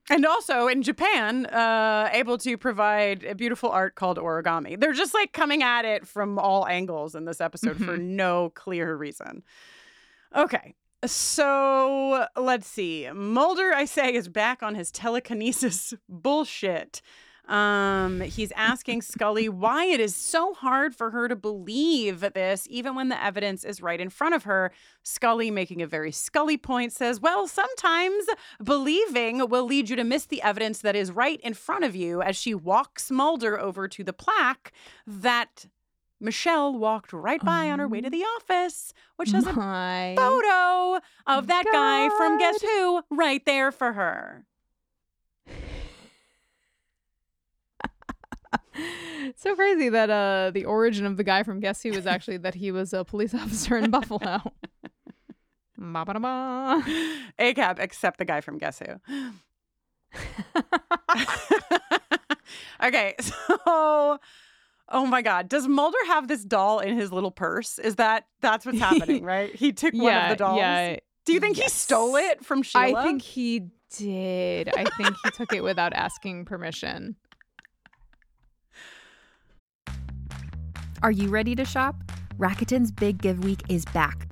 And also in Japan, uh, able to provide a beautiful art called origami. They're just like coming at it from all angles in this episode for no clear reason. Okay. So let's see. Mulder, I say, is back on his telekinesis bullshit. Um, he's asking Scully why it is so hard for her to believe this, even when the evidence is right in front of her. Scully, making a very Scully point, says, Well, sometimes believing will lead you to miss the evidence that is right in front of you as she walks Mulder over to the plaque that Michelle walked right by on her way to the office, which has a photo of that guy from Guess Who right there for her. So crazy that uh the origin of the guy from Guess Who was actually that he was a police officer in Buffalo. Ba-ba-da-ba. ACAB, except the guy from Guess Who. okay, so Oh my god. Does Mulder have this doll in his little purse? Is that that's what's happening, right? He took one of the dolls. Yeah. Do you think he stole it from Sheila? I think he did. I think he took it without asking permission. Are you ready to shop? Rakuten's Big Give Week is back.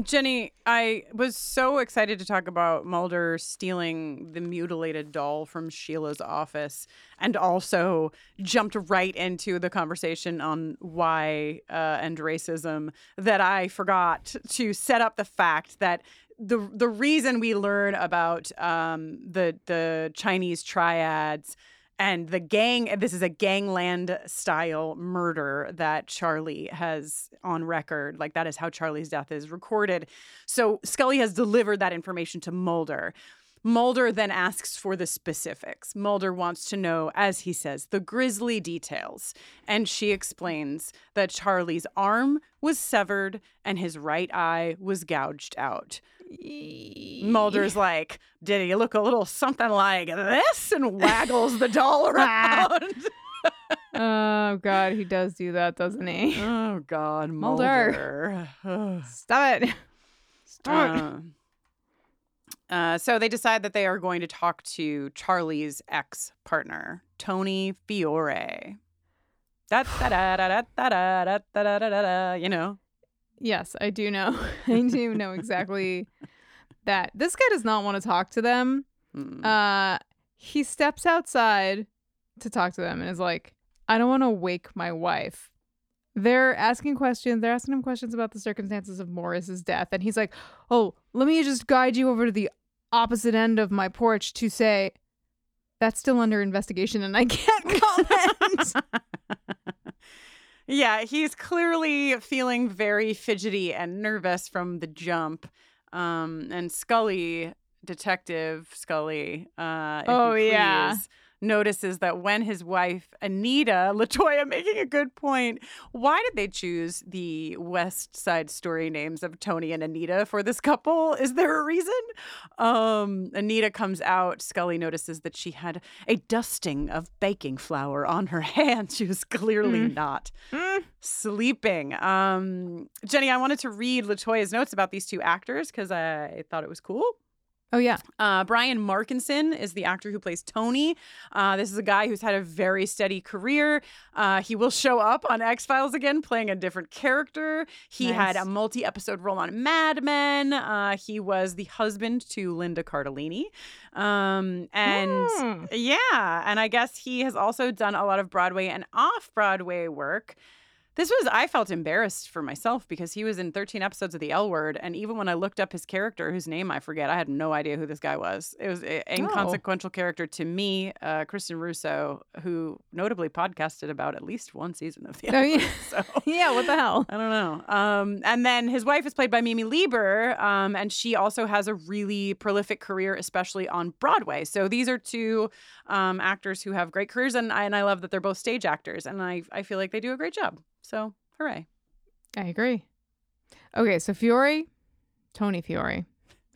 Jenny, I was so excited to talk about Mulder stealing the mutilated doll from Sheila's office and also jumped right into the conversation on why uh, and racism that I forgot to set up the fact that the the reason we learn about um, the the Chinese triads and the gang this is a gangland style murder that charlie has on record like that is how charlie's death is recorded. So scully has delivered that information to mulder. Mulder then asks for the specifics. Mulder wants to know as he says the grisly details. And she explains that charlie's arm was severed and his right eye was gouged out Mulder's like, did he look a little something like this? And waggles the doll around. Oh God, he does do that, doesn't he? oh God, Mulder. Mulder. Stop it. Stop it. Um, uh, so they decide that they are going to talk to Charlie's ex partner, Tony Fiore. Da da da da da da da da da da da. You know. Yes, I do know. I do know exactly that. This guy does not want to talk to them. Mm. Uh, he steps outside to talk to them and is like, I don't want to wake my wife. They're asking questions. They're asking him questions about the circumstances of Morris's death. And he's like, Oh, let me just guide you over to the opposite end of my porch to say, That's still under investigation and I can't comment. Yeah, he's clearly feeling very fidgety and nervous from the jump. Um, and Scully, Detective Scully, uh, Oh, yeah. Notices that when his wife Anita Latoya making a good point, why did they choose the West Side Story names of Tony and Anita for this couple? Is there a reason? Um, Anita comes out. Scully notices that she had a dusting of baking flour on her hand. She was clearly Mm. not sleeping. Um, Jenny, I wanted to read Latoya's notes about these two actors because I thought it was cool. Oh, yeah. Uh, Brian Markinson is the actor who plays Tony. Uh, this is a guy who's had a very steady career. Uh, he will show up on X Files again, playing a different character. He had a multi episode role on Mad Men. Uh, he was the husband to Linda Cardellini. Um, and Hmm. yeah, and I guess he has also done a lot of Broadway and off Broadway work. This was I felt embarrassed for myself because he was in 13 episodes of The L Word, and even when I looked up his character, whose name I forget, I had no idea who this guy was. It was an inconsequential character to me, uh, Kristin Russo, who notably podcasted about at least one season of The L Oh, Word. yeah. So yeah, what the hell? I don't know. Um, and then his wife is played by Mimi Lieber, um, and she also has a really prolific career, especially on Broadway. So these are two um, actors who have great careers, and I, and I love that they're both stage actors, and I I feel like they do a great job. So hooray! I agree. Okay, so Fiore, Tony Fiore,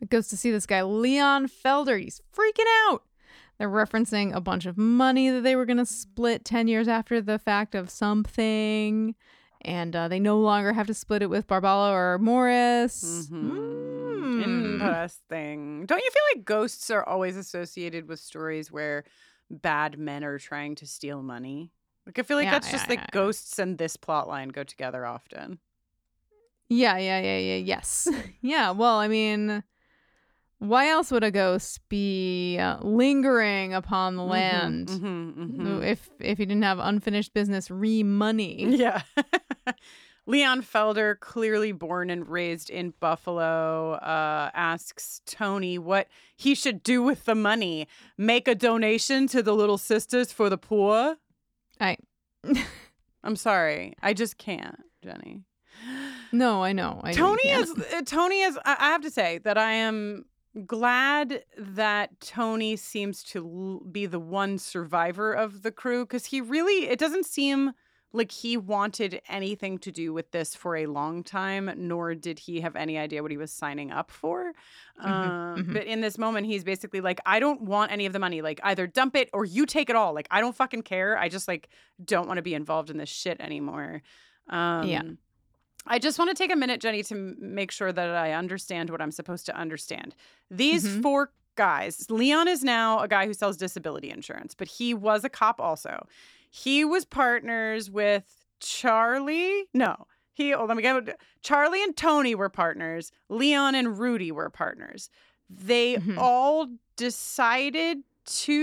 goes to see this guy, Leon Felder. He's freaking out. They're referencing a bunch of money that they were going to split 10 years after the fact of something. And uh, they no longer have to split it with Barbala or Morris. Mm. Interesting. Don't you feel like ghosts are always associated with stories where bad men are trying to steal money? Like I feel like Yeah, that's just yeah, like yeah. ghosts and this plot line go together often. Yeah, yeah, yeah, yeah, yes. yeah, well, I mean, why else would a ghost be uh, lingering upon the land mhm, mhm. if if he didn't have unfinished business re money? Yeah. Leon Felder, clearly born and raised in Buffalo, uh, asks Tony what he should do with the money. Make a donation to the Little Sisters for the Poor? I I'm sorry. I just can't, Jenny. No, I know. I Tony is uh, Tony is I I have to say that I am glad that Tony seems to l- be the one survivor of the crew cuz he really it doesn't seem like he wanted anything to do with this for a long time nor did he have any idea what he was signing up for um, mhm. but in this moment he's basically like i don't want any of the money like either dump it or you take it all like i don't fucking care i just like don't want to be involved in this shit anymore um, Yeah. I just want to take a minute, Jenny, to m- make sure that I understand what I'm supposed to understand. These Mhm. four guys, Leon is now a guy who sells disability insurance, but he was a cop also. He was partners with Charlie. No, he, oh, let me get Charlie and Tony were partners. Leon and Rudy were partners. They Mhm. all decided to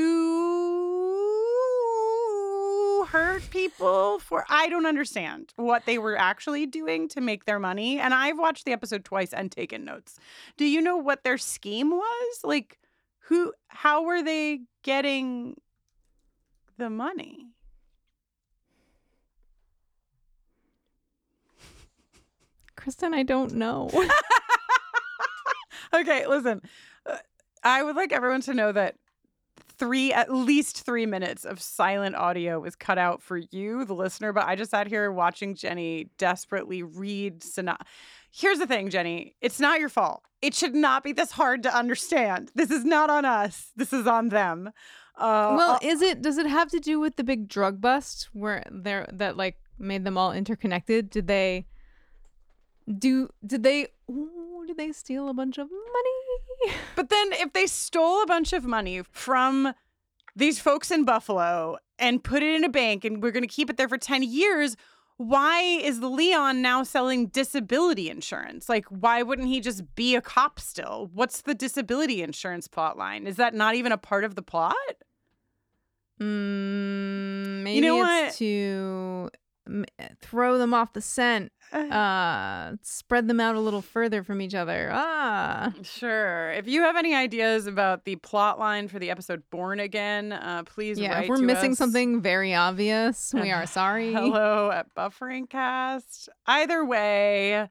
hurt people for I don't understand what they were actually doing to make their money. And I've watched the episode twice and taken notes. Do you know what their scheme was? Like who how were they getting the money? Kristin, I don't know. okay, listen. Uh, I would like everyone to know that three, at least three minutes of silent audio was cut out for you, the listener. But I just sat here watching Jenny desperately read. Sina- Here's the thing, Jenny. It's not your fault. It should not be this hard to understand. This is not on us. This is on them. Uh, well, is it does it have to do with the big drug bust where they're that like made them all interconnected? Did they do did they ooh, did they steal a bunch of money? But then if they stole a bunch of money from these folks in Buffalo and put it in a bank and we're going to keep it there for 10 years, why is Leon now selling disability insurance? Like why wouldn't he just be a cop still? What's the disability insurance plot line? Is that not even a part of the plot? Mm, maybe know it's to m- throw them off the scent, uh, spread them out a little further from each other. Ah, Sure. If you have any ideas about the plot line for the episode Born Again, uh, please yeah. If we're missing us. something very obvious, we are sorry. Hello at Buffering Cast. Either way,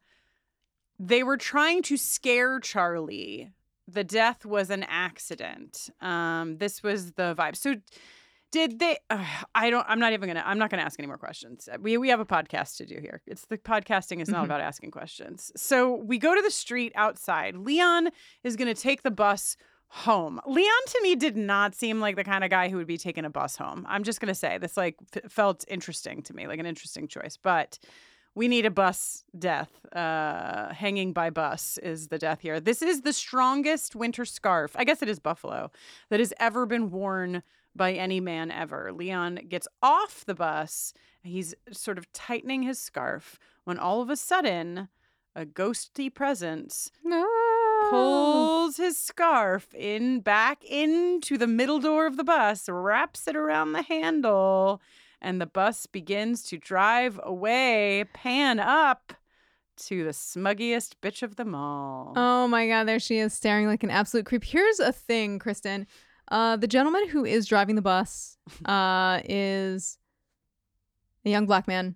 they were trying to scare Charlie. The death was an accident. Um, this was the vibe. So did they uh, I don't I'm not even gonna I'm not gonna ask any more questions. We we have a podcast to do here. It's the podcasting is not Mhm. about asking questions. So we go to the street outside. Leon is gonna take the bus home. Leon to me did not seem like the kind of guy who would be taking a bus home. I'm just gonna say this like f- felt interesting to me, like an interesting choice. But we need a bus death. Uh, hanging by bus is the death here. This is the strongest winter scarf. I guess it is buffalo that has ever been worn by any man ever. Leon gets off the bus. He's sort of tightening his scarf when all of a sudden a ghostly presence pulls his scarf in back into the middle door of the bus, wraps it around the handle, and the bus begins to drive away. Pan up to the smuggiest bitch of them all. Oh my god, there she is staring like an absolute creep. Here's a thing, Kristin. Uh the gentleman who is driving the bus uh is a young black man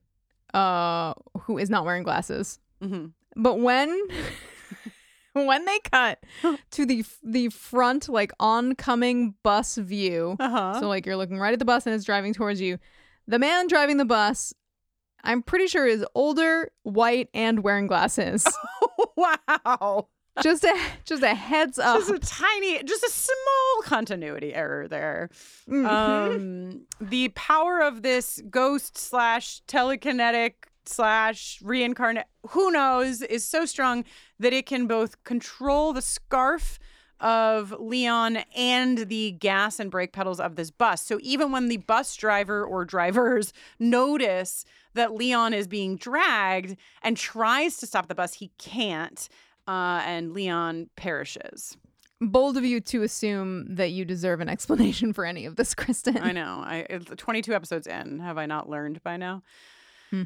uh who is not wearing glasses. Mhm. But when when they cut to the the front like oncoming bus view, Uh-huh. so like you're looking right at the bus and it's driving towards you, the man driving the bus I'm pretty sure is older, white, and wearing glasses. wow. Just a just a heads up. Just a tiny, just a small continuity error there. Mhm. Um, the power of this ghost slash telekinetic slash reincarnate, who knows, is so strong that it can both control the scarf of Leon and the gas and brake pedals of this bus. So even when the bus driver or drivers notice that Leon is being dragged and tries to stop the bus, he can't. Uh, and Leon perishes. Bold of you to assume that you deserve an explanation for any of this, Kristin. I know. I it's 22 episodes in. Have I not learned by now? Hmm.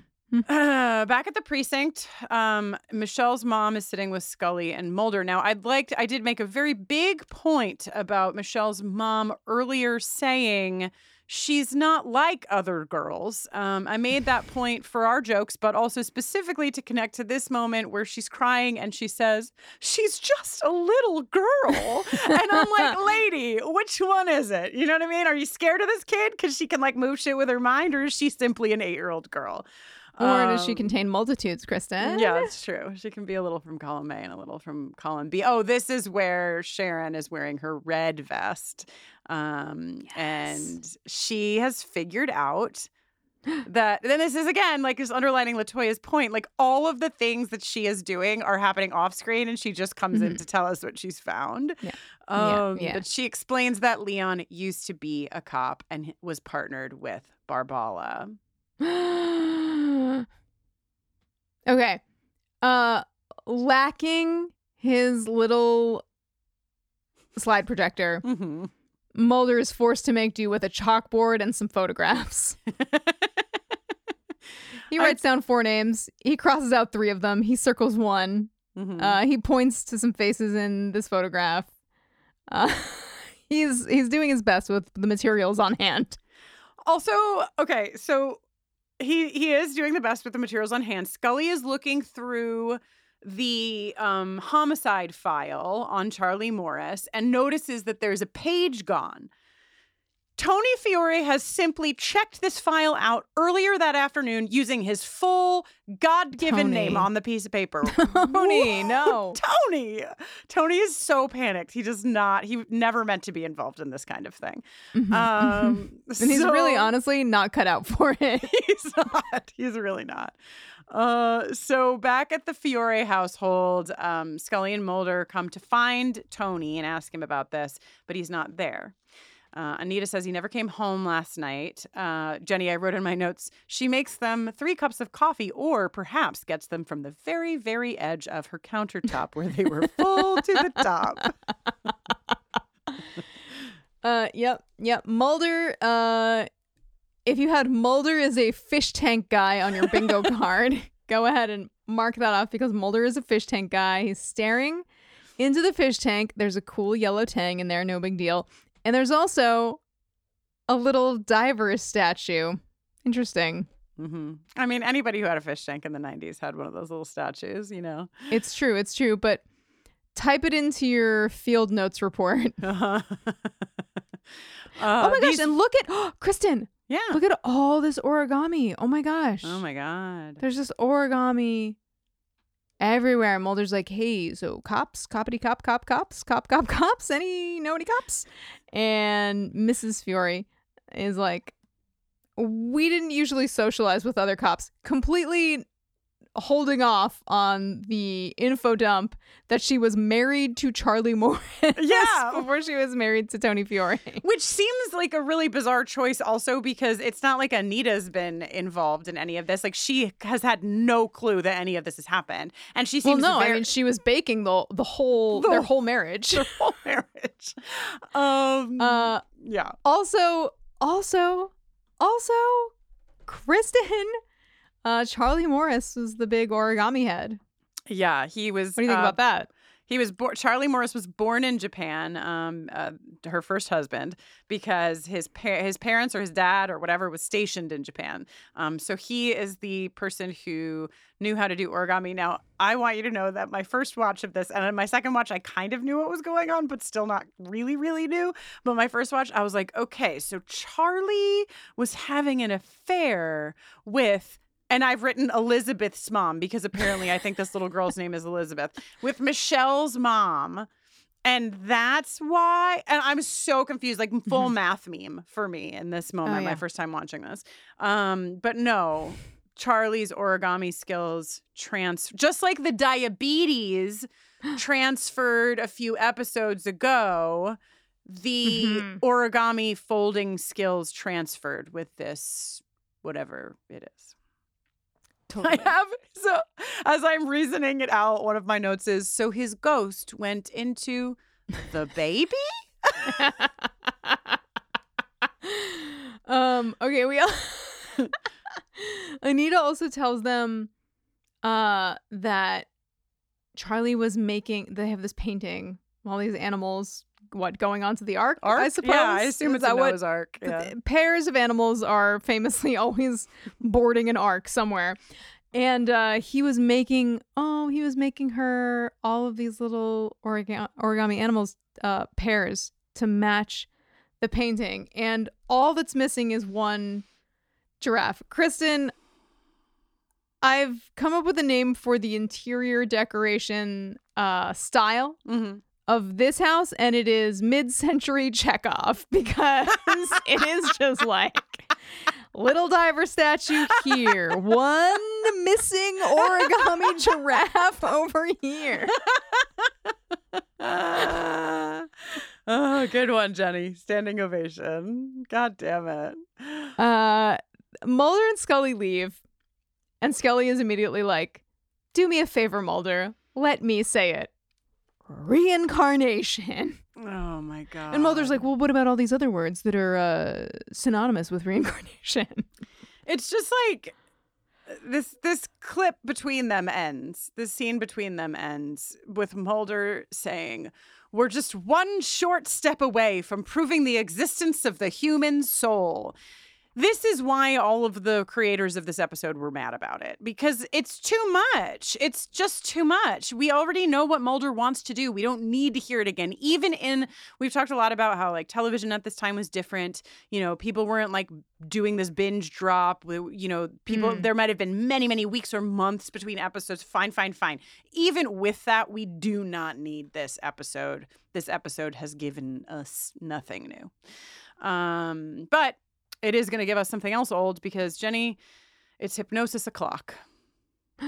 Uh, back at the precinct, um, Michelle's mom is sitting with Scully and Mulder. Now, I'd like to, I did make a very big point about Michelle's mom earlier saying she's not like other girls. Um, I made that point for our jokes, but also specifically to connect to this moment where she's crying and she says, She's just a little girl. and I'm like, Lady, which one is it? You know what I mean? Are you scared of this kid because she can like move shit with her mind, or is she simply an eight year old girl? Or does she Um, contain multitudes, Kristin? yeah, that's true. She can be a little from column A and a little from column B. Oh, this is where Sharon is wearing her red vest. Um, and she has figured out that then this is again like is underlining Latoya's point. Like all of the things that she is doing are happening off screen, and she just comes in Mhm. to tell us what she's found. Yeah. Yeah, Um, yeah. But she explains that Leon used to be a cop and was partnered with Barbala. okay. Uh lacking his little slide projector, Mm-hmm. Mulder is forced to make do with a chalkboard and some photographs. he writes down four names. He crosses out three of them. He circles one. Mhm. Uh, he points to some faces in this photograph. Uh, he's he's doing his best with the materials on hand. Also, okay, so he he is doing the best with the materials on hand. Scully is looking through the um, homicide file on Charlie Morris and notices that there's a page gone. Tony Fiore has simply checked this file out earlier that afternoon using his full God given name on the piece of paper. Tony, no. Tony. Tony is so panicked. He does not, he never meant to be involved in this kind of thing. Mhm, Um, mhm. and he's really honestly not cut out for it. he's not. He's really not. Uh, so back at the Fiore household, um, Scully and Mulder come to find Tony and ask him about this, but he's not there. Uh, Anita says he never came home last night. Uh, Jenny, I wrote in my notes, she makes them three cups of coffee or perhaps gets them from the very, very edge of her countertop where they were full to the top. Uh, yep, yep. Mulder. Uh, if you had Mulder as a fish tank guy on your bingo card, go ahead and mark that off because Mulder is a fish tank guy. He's staring into the fish tank. There's a cool yellow tang in there, no big deal. And there's also a little diver statue. Interesting. hmm I mean, anybody who had a fish tank in the 90s had one of those little statues, you know? It's true. It's true. But type it into your field notes report. Uh-huh. oh my gosh! these- And look at Kristin. Yeah. Look at all this origami. Oh my gosh. Oh my God. There's just origami everywhere. Mulder's like, hey, so cops, coppity cop, cop, cops, cop, cop, cops. Any know any cops? And Mrs. Fury is like, we didn't usually socialize with other cops. Completely holding off on the info dump that she was married to Charlie Morris. Yeah. before she was married to Tony Fiore. Which seems like a really bizarre choice, also because it's not like Anita's been involved in any of this. Like she has had no clue that any of this has happened, and she Well, seems no, very- I mean she was baking the the whole The their whole marriage. their whole marriage. Um, Uh, yeah. also, also, also, Kristin, uh, Charlie Morris was the big origami head. Yeah, he was. What do you think uh, about that? He was born. Charlie Morris was born in Japan. Um, uh, her first husband, because his his parents or his dad or whatever was stationed in Japan. Um, so he is the person who knew how to do origami. Now, I want you to know that my first watch of this and my second watch, I kind of knew what was going on, but still not really, really knew. But my first watch, I was like, okay, so Charlie was having an affair with and I've written Elizabeth's mom because apparently I think this little girl's name is Elizabeth with Michelle's mom. And that's why, and I'm so confused, like full math meme for me in this moment, my yeah. first time watching this. Um, but no, Charlie's origami skills trans, just like the diabetes transferred a few episodes ago, the Mhm. origami folding skills transferred with this, whatever it is. I have so as I'm reasoning it out, one of my notes is so his ghost went into the baby. um okay we all anita also tells them uh that charlie was making they have this painting all these animals what going onto the ark, Ark, i suppose Yeah, I assume it's a that what- Noah's Ark, yeah. pairs of animals are famously always boarding an ark somewhere. And uh he was making oh he was making her all of these little origa- origami animals uh pairs to match the painting. And all that's missing is one giraffe. Kristin i've come up with a name for the interior decoration uh style of this house and it is mid-century chekhov because it is just like little diver statue here one missing origami giraffe over here oh, good one, Jenny. Standing ovation. God damn it. Uh, Mulder and Scully leave, and Scully is immediately like, "Do me a favor, Mulder. Let me say it. Reincarnation." Oh my god. And Mulder's like, "Well, what about all these other words that are uh, synonymous with reincarnation?" It's just like this this clip between them ends. This scene between them ends with Mulder saying, "We're just one short step away from proving the existence of the human soul." This is why all of the creators of this episode were mad about it because it's too much. It's just too much. We already know what Mulder wants to do. We don't need to hear it again. Even in, we've talked a lot about how like television at this time was different. You know, people weren't like doing this binge drop. You know, people, Mm. there might have been many, many weeks or months between episodes. Fine, fine, fine. Even with that, we do not need this episode. This episode has given us nothing new. Um, but it is going to give us something else old because Jenny, it's hypnosis o'clock.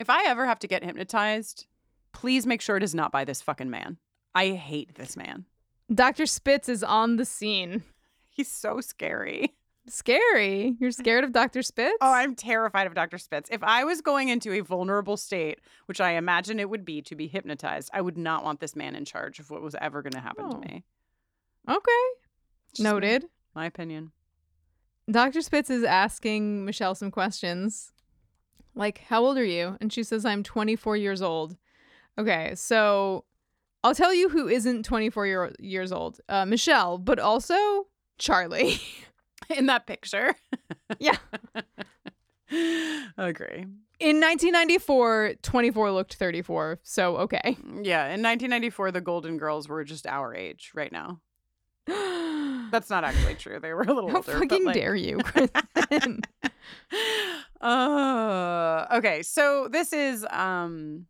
if I ever have to get hypnotized, please make sure it is not by this fucking man. I hate this man. Dr. Spitz is on the scene. He's so scary. Scary. You're scared of Dr. Spitz? Oh, I'm terrified of Dr. Spitz. If I was going into a vulnerable state, which I imagine it would be to be hypnotized, I would not want this man in charge of what was ever going to happen to Oh. me. Okay. Just. Noted. My opinion. Dr. Spitz is asking Michelle some questions. Like, how old are you? And she says, I'm 24 years old. Okay, so I'll tell you who isn't 24 year- years old uh, Michelle, but also Charlie. In that picture. yeah. Agree. In 1994, 24 looked 34. So, okay. Yeah, in 1994, the Golden Girls were just our age right now. That's not actually true. They were a little How older. but, fucking like- dare you, Kristin? Uh, okay, so this is um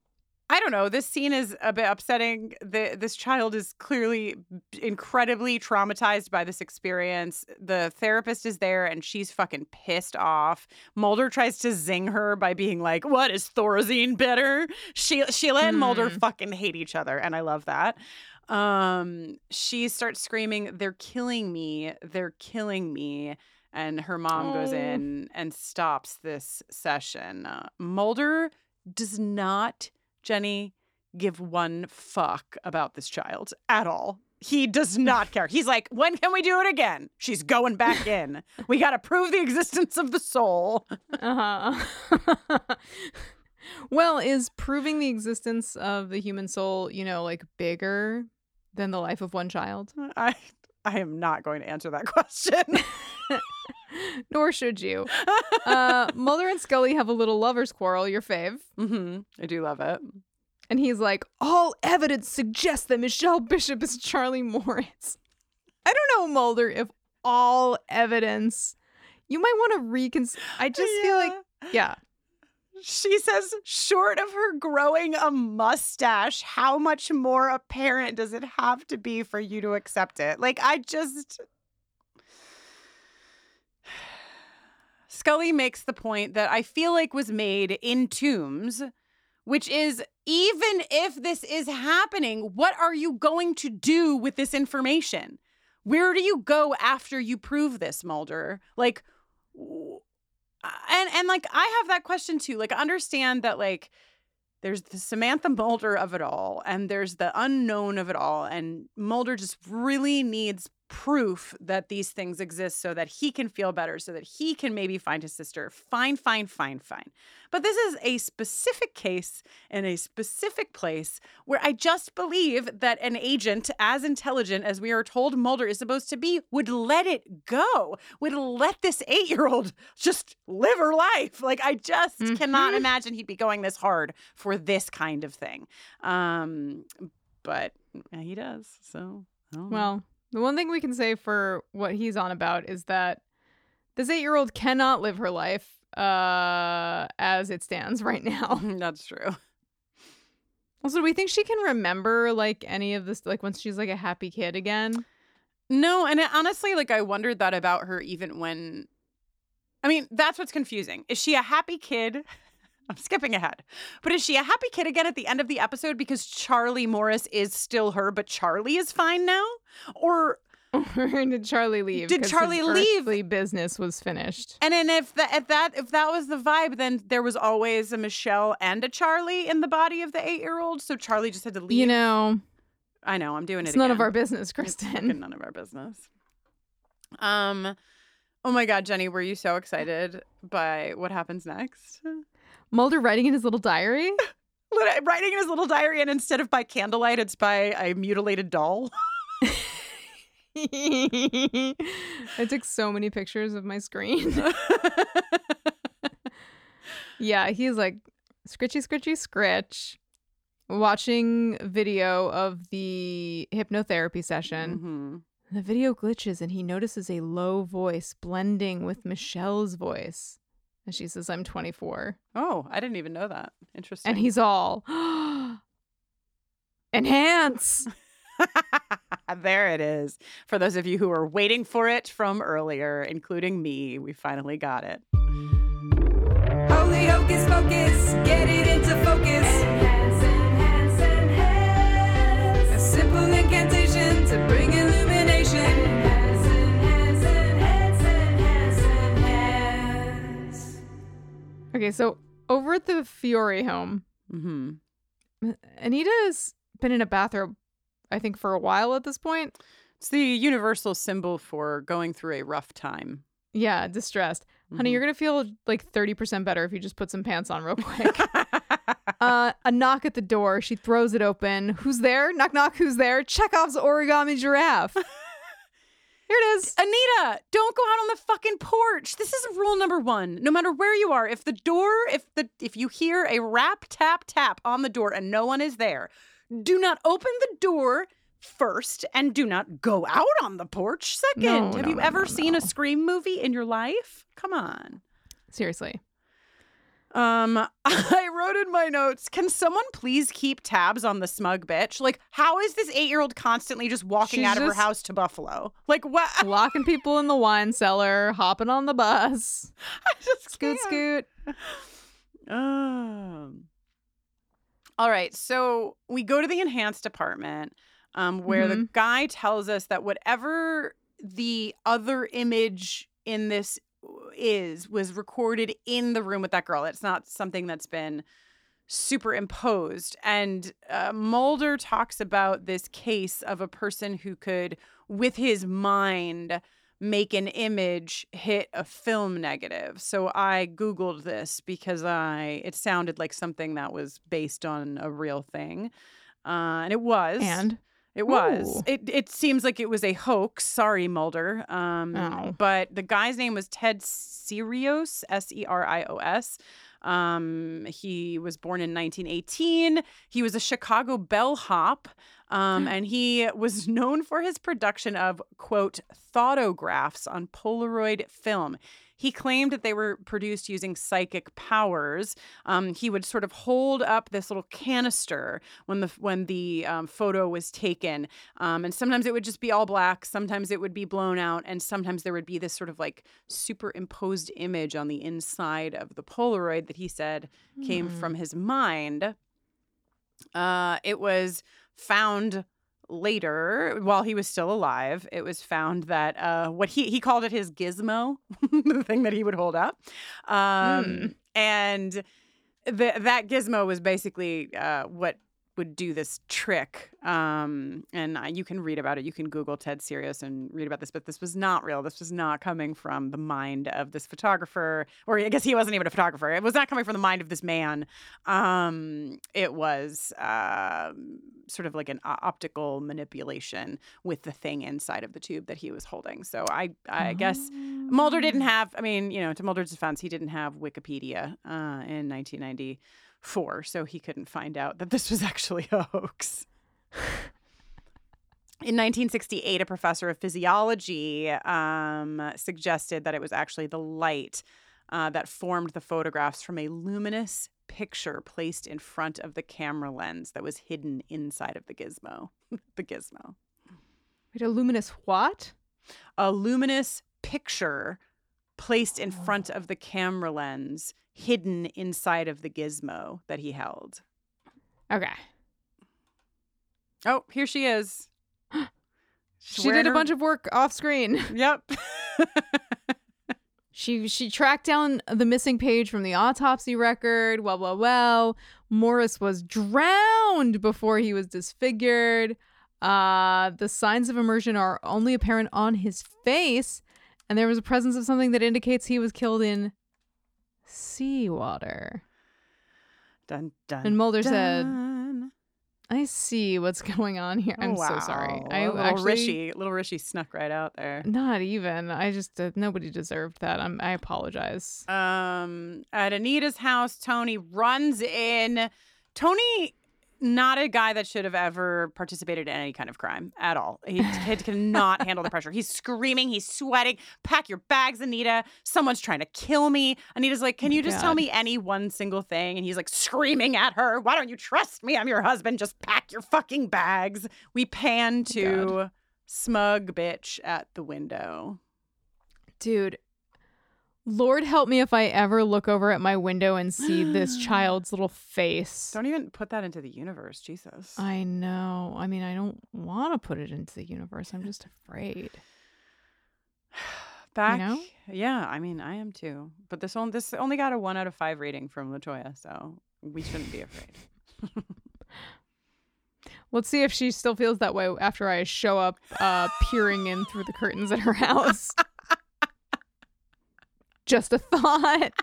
I don't know. This scene is a bit upsetting. The this child is clearly incredibly traumatized by this experience. The therapist is there and she's fucking pissed off. Mulder tries to zing her by being like, "What is Thorazine better?" She Sheila and Mulder Hmm. fucking hate each other, and I love that. Um, she starts screaming, "They're killing me! They're killing me!" And her mom goes Oh. in and stops this session. Uh, Mulder does not, Jenny, give one fuck about this child at all. He does not care. He's like, when can we do it again? She's going back in. We got to prove the existence of the soul. Uh huh. well, is proving the existence of the human soul, you know, like bigger than the life of one child? I I am not going to answer that question. Nor should you. Uh, Mulder and Scully have a little lovers quarrel, your fave. Mm-hmm. I do love it. And he's like, all evidence suggests that Michelle Bishop is Charlie Morris. I don't know, Mulder, if all evidence. You might want to reconsider. I just feel like, yeah. She says, short of her growing a mustache, how much more apparent does it have to be for you to accept it? Like, I just. Scully makes the point that I feel like was made in Tooms, which is even if this is happening, what are you going to do with this information? Where do you go after you prove this, Mulder? Like, and and like I have that question too. Like, understand that like there's the Samantha Mulder of it all, and there's the unknown of it all, and Mulder just really needs proof that these things exist so that he can feel better, so that he can maybe find his sister. Fine, fine, fine, fine. But this is a specific case in a specific place where I just believe that an agent as intelligent as we are told Mulder is supposed to be would let it go, would let this eight year old just live her life. Like, I just cannot imagine he'd be going this hard for this kind of thing. Um, but yeah, he does. So, I don't know. Well, the one thing we can say for what he's on about is that this eight year old cannot live her life uh, as it stands right now. that's true. Also, do we think she can remember like any of this, like once she's like a happy kid again? No, and it, honestly, like I wondered that about her even when. I mean, that's what's confusing. Is she a happy kid? I'm skipping ahead. But is she a happy kid again at the end of the episode because Charlie Morris is still her, but Charlie is fine now? Or did Charlie leave? Did Charlie leave? business was finished. and then if that if that if that was the vibe, then there was always a Michelle and a Charlie in the body of the eight year old. So Charlie just had to leave. You know, I know I'm doing it. it's it. none of our business, Kristin. none of our business. Um, oh my God, Jenny, were you so excited by what happens next? Mulder writing in his little diary. Writing in his little diary, and instead of by candlelight, it's by a mutilated doll. I took so many pictures of my screen. yeah, he's like scritchy, scritchy, scritch, watching video of the hypnotherapy session. Mhm. The video glitches and he notices a low voice blending with Michelle's voice. And she says, I'm 24. Oh, I didn't even know that. Interesting. And he's all, enhance. there it is. For those of you who were waiting for it from earlier, including me, we finally got it. Holy hocus pocus, get it into Okay, so over at the Fiore home, Mm-hmm. Anita's been in a bathrobe, I think, for a while at this point. It's the universal symbol for going through a rough time. Yeah, distressed. Honey, Mhm. you're going to feel like 30% better if you just put some pants on real quick. uh, a knock at the door. She throws it open. Who's there? Knock, knock. Who's there? Chekhov's origami giraffe. Here it is. Anita, don't go out on the fucking porch. This is rule number one. No matter where you are, if the door, if the if you hear a rap tap tap on the door and no one is there, do not open the door first and do not go out on the porch second. No, Have no, you no, ever seen a scream movie in your life? Come on. Seriously. Um, I wrote in my notes, can someone please keep tabs on the smug bitch? Like, how is this eight year old constantly just walking She's out of her house to Buffalo? Like, what? Locking people in the wine cellar, hopping on the bus. I just Scoot, can't. scoot. Um. All right, so we go to the enhanced apartment, um, where the Mhm. guy tells us that whatever the other image in this is was recorded in the room with that girl. It's not something that's been superimposed. And uh, Mulder talks about this case of a person who could, with his mind, make an image hit a film negative. So I googled this because I it sounded like something that was based on a real thing. Uh, and it was. And? It was. Ooh. It it seems like it was a hoax. Sorry, Mulder. Um, Oh. But the guy's name was Ted Serios, S E R I O S. Um, he was born in 1918. He was a Chicago bellhop, um, and he was known for his production of quote thoughtographs on Polaroid film. He claimed that they were produced using psychic powers. Um, he would sort of hold up this little canister when the when the um, photo was taken, um, and sometimes it would just be all black. Sometimes it would be blown out, and sometimes there would be this sort of like superimposed image on the inside of the Polaroid that he said came Hmm. from his mind. Uh, it was found later while he was still alive it was found that uh what he he called it his gizmo the thing that he would hold up um Mm. and the, that gizmo was basically uh what would do this trick um and uh, you can read about it. You can google ted serios and read about this but this was not real. This was not coming from the mind of this photographer or i guess he wasn't even a photographer. It was not coming from the mind of this man. Um it was um sort of like an optical manipulation with the thing inside of the tube that he was holding. So i i guess mulder didn't have i mean you know to mulder's defense he didn't have wikipedia uh in 1994 so he couldn't find out that this was actually a hoax in 1968, a professor of physiology um, suggested that it was actually the light uh, that formed the photographs from a luminous picture placed in front of the camera lens that was hidden inside of the gizmo. the gizmo. Wait, a luminous what? A luminous picture placed in front of the camera lens, hidden inside of the gizmo that he held. Okay. Oh, here she is. She did a bunch of work off screen. Yep. she she tracked down the missing page from the autopsy record. Well, well, well. Morris was drowned before he was disfigured. Uh, the signs of immersion are only apparent on his face, and there was a presence of something that indicates he was killed in seawater. Dun, dun, And Mulder said, "I see what's going on here. I'm Oh, so sorry. wow. I little actually Rishi, little Rishi snuck right out there. not even. I just uh, nobody deserved that. I'm. I apologize. Um, at Anita's house, Tony runs in. Tony, not a guy that should have ever participated in any kind of crime at all. He, he cannot handle the pressure. He's screaming, he's sweating. Pack your bags, Anita. Someone's trying to kill me. Anita's like, Can Oh you just tell me any one single thing? And he's like screaming at her, Why don't you trust me? I'm your husband. Just pack your fucking bags. We pan to smug bitch at the window. Dude, Lord help me if I ever look over at my window and see this child's little face. Don't even put that into the universe, Jesus. I know. I mean, I don't want to put it into the universe. I'm just afraid. Back, know? yeah. I mean, I am too. But this only this only got a one out of five rating from Latoya, so we shouldn't be afraid. Let's see if she still feels that way after I show up uh, peering in through the curtains at her house. Just a thought.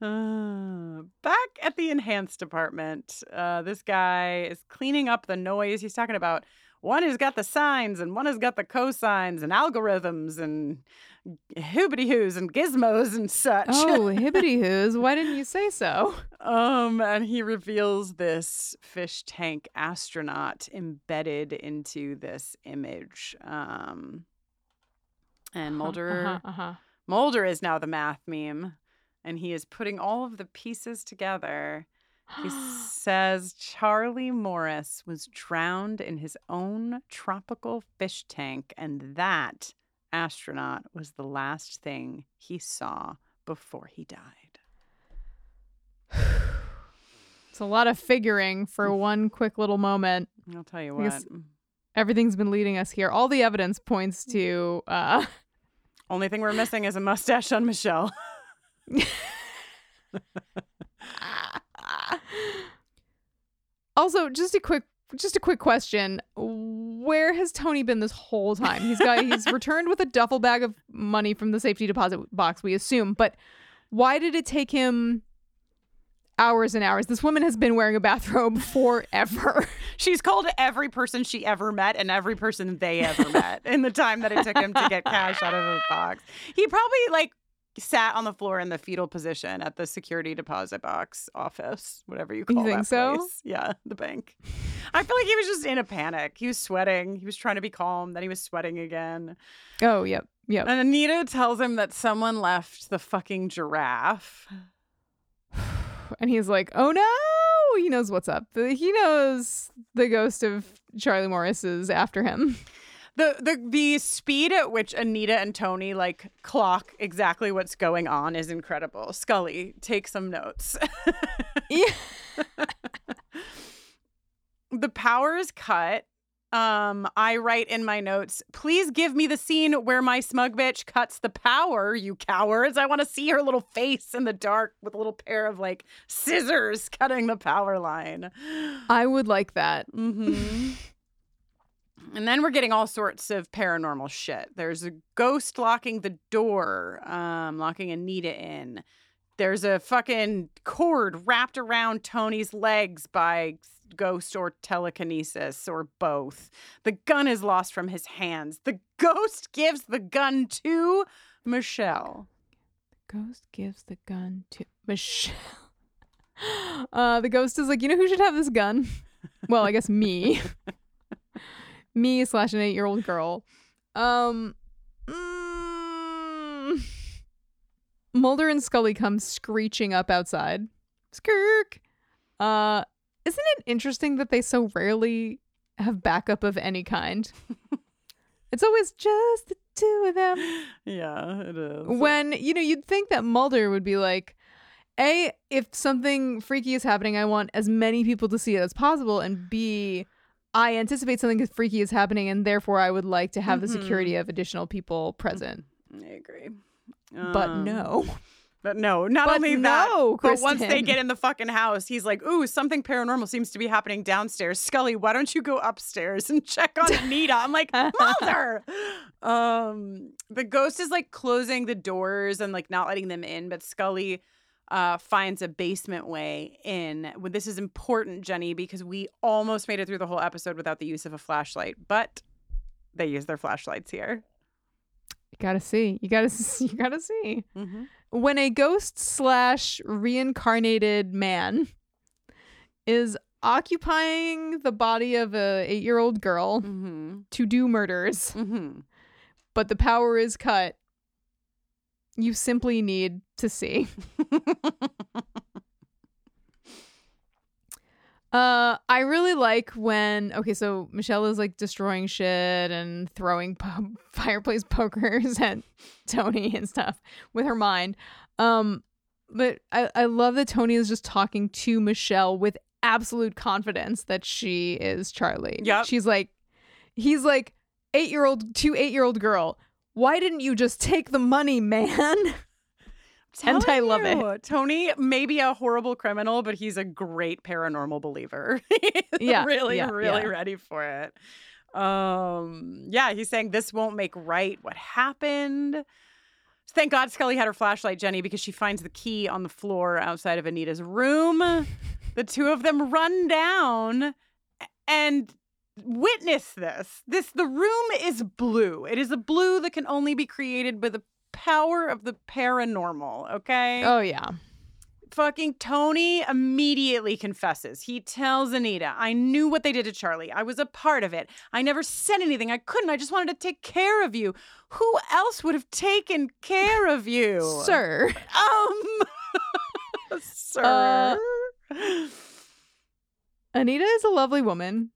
Uh, back at the enhanced department, uh, this guy is cleaning up the noise. He's talking about one has got the signs and one has got the cosines and algorithms and hoobity hoos and gizmos and such. Oh, hibbity hoos. Why didn't you say so? Um, and he reveals this fish tank astronaut embedded into this image. Um, and Mulder, Uh-huh, uh-huh. Mulder is now the math meme, and he is putting all of the pieces together. He says Charlie Morris was drowned in his own tropical fish tank, and that astronaut was the last thing he saw before he died. It's a lot of figuring for one quick little moment. I'll tell you what. everything's been leading us here. All the evidence points to uh Only thing we're missing is a mustache on Michelle. also, just a quick just a quick question. Where has Tony been this whole time? He's got he's returned with a duffel bag of money from the safety deposit box, we assume, but why did it take him hours and hours? This woman has been wearing a bathrobe forever. She's called every person she ever met and every person they ever met in the time that it took him to get cash out of a box. He probably like sat on the floor in the fetal position at the security deposit box office, whatever you call think that so? place. Yeah, the bank. I feel like he was just in a panic. He was sweating. He was trying to be calm, then he was sweating again. oh, yep. Yep. And Anita tells him that someone left the fucking giraffe. And he's like, "Oh no!" He knows what's up. He knows the ghost of Charlie Morris is after him. The, the the speed at which Anita and Tony like clock exactly what's going on is incredible. Scully, take some notes. yeah. the power is cut. Um, I write in my notes, please give me the scene where my smug bitch cuts the power, you cowards. I want to see her little face in the dark with a little pair of like scissors cutting the power line. I would like that. Mm-hmm. and then we're getting all sorts of paranormal shit. There's a ghost locking the door, um, locking Anita in. There's a fucking cord wrapped around Tony's legs by ghost or telekinesis or both. The gun is lost from his hands. The ghost gives the gun to Michelle. The ghost gives the gun to Michelle. Uh, the ghost is like, you know who should have this gun? Well, I guess me. me slash an eight year old girl. Um, mm, Mulder and Scully come screeching up outside. Skirk. Uh, isn't it interesting that they so rarely have backup of any kind? it's always just the two of them. Yeah, it is. When, you know, you'd think that Mulder would be like, A, if something freaky is happening, I want as many people to see it as possible. And B, I anticipate something freaky is happening, and therefore I would like to have the security of additional people present. I agree. But Um. But no, not But only no, that, but once they get in the fucking house, he's like, "Ooh, something paranormal seems to be happening downstairs." Scully, why don't you go upstairs and check on Anita? I'm like, Mulder. um, the ghost is like closing the doors and like not letting them in, but Scully uh, finds a basement way in. Well, This is important, Jenny, because we almost made it through the whole episode without the use of a flashlight, but they use their flashlights here. You gotta see. You gotta see. You gotta see. Mm-hmm. When a ghost slash reincarnated man is occupying the body of a eight year old girl Mm-hmm. to do murders, Mm-hmm. but the power is cut, you simply need to see. Uh, I really like when okay, so Michelle is like destroying shit and throwing po- fireplace pokers at Tony and stuff with her mind. Um, but I I love that Tony is just talking to Michelle with absolute confidence that she is Charlie. Yeah, she's like, he's like eight year old to eight year old girl. Why didn't you just take the money, man? And I love it. Tony may be a horrible criminal, but he's a great paranormal believer. He's Yeah, really, yeah, really yeah. ready for it. Um, yeah, he's saying this won't make right what happened. Thank God Scully had her flashlight, Jenny, because she finds the key on the floor outside of Anita's room. the two of them run down and witness this. This the room is blue. It is a blue that can only be created with the power of the paranormal, okay? Oh yeah. Fucking Tony immediately confesses. He tells Anita, I knew what they did to Charlie. I was a part of it. I never said anything. I couldn't. I just wanted to take care of you. Who else would have taken care of you? Sir. Um, sir. Uh, Anita is a lovely woman,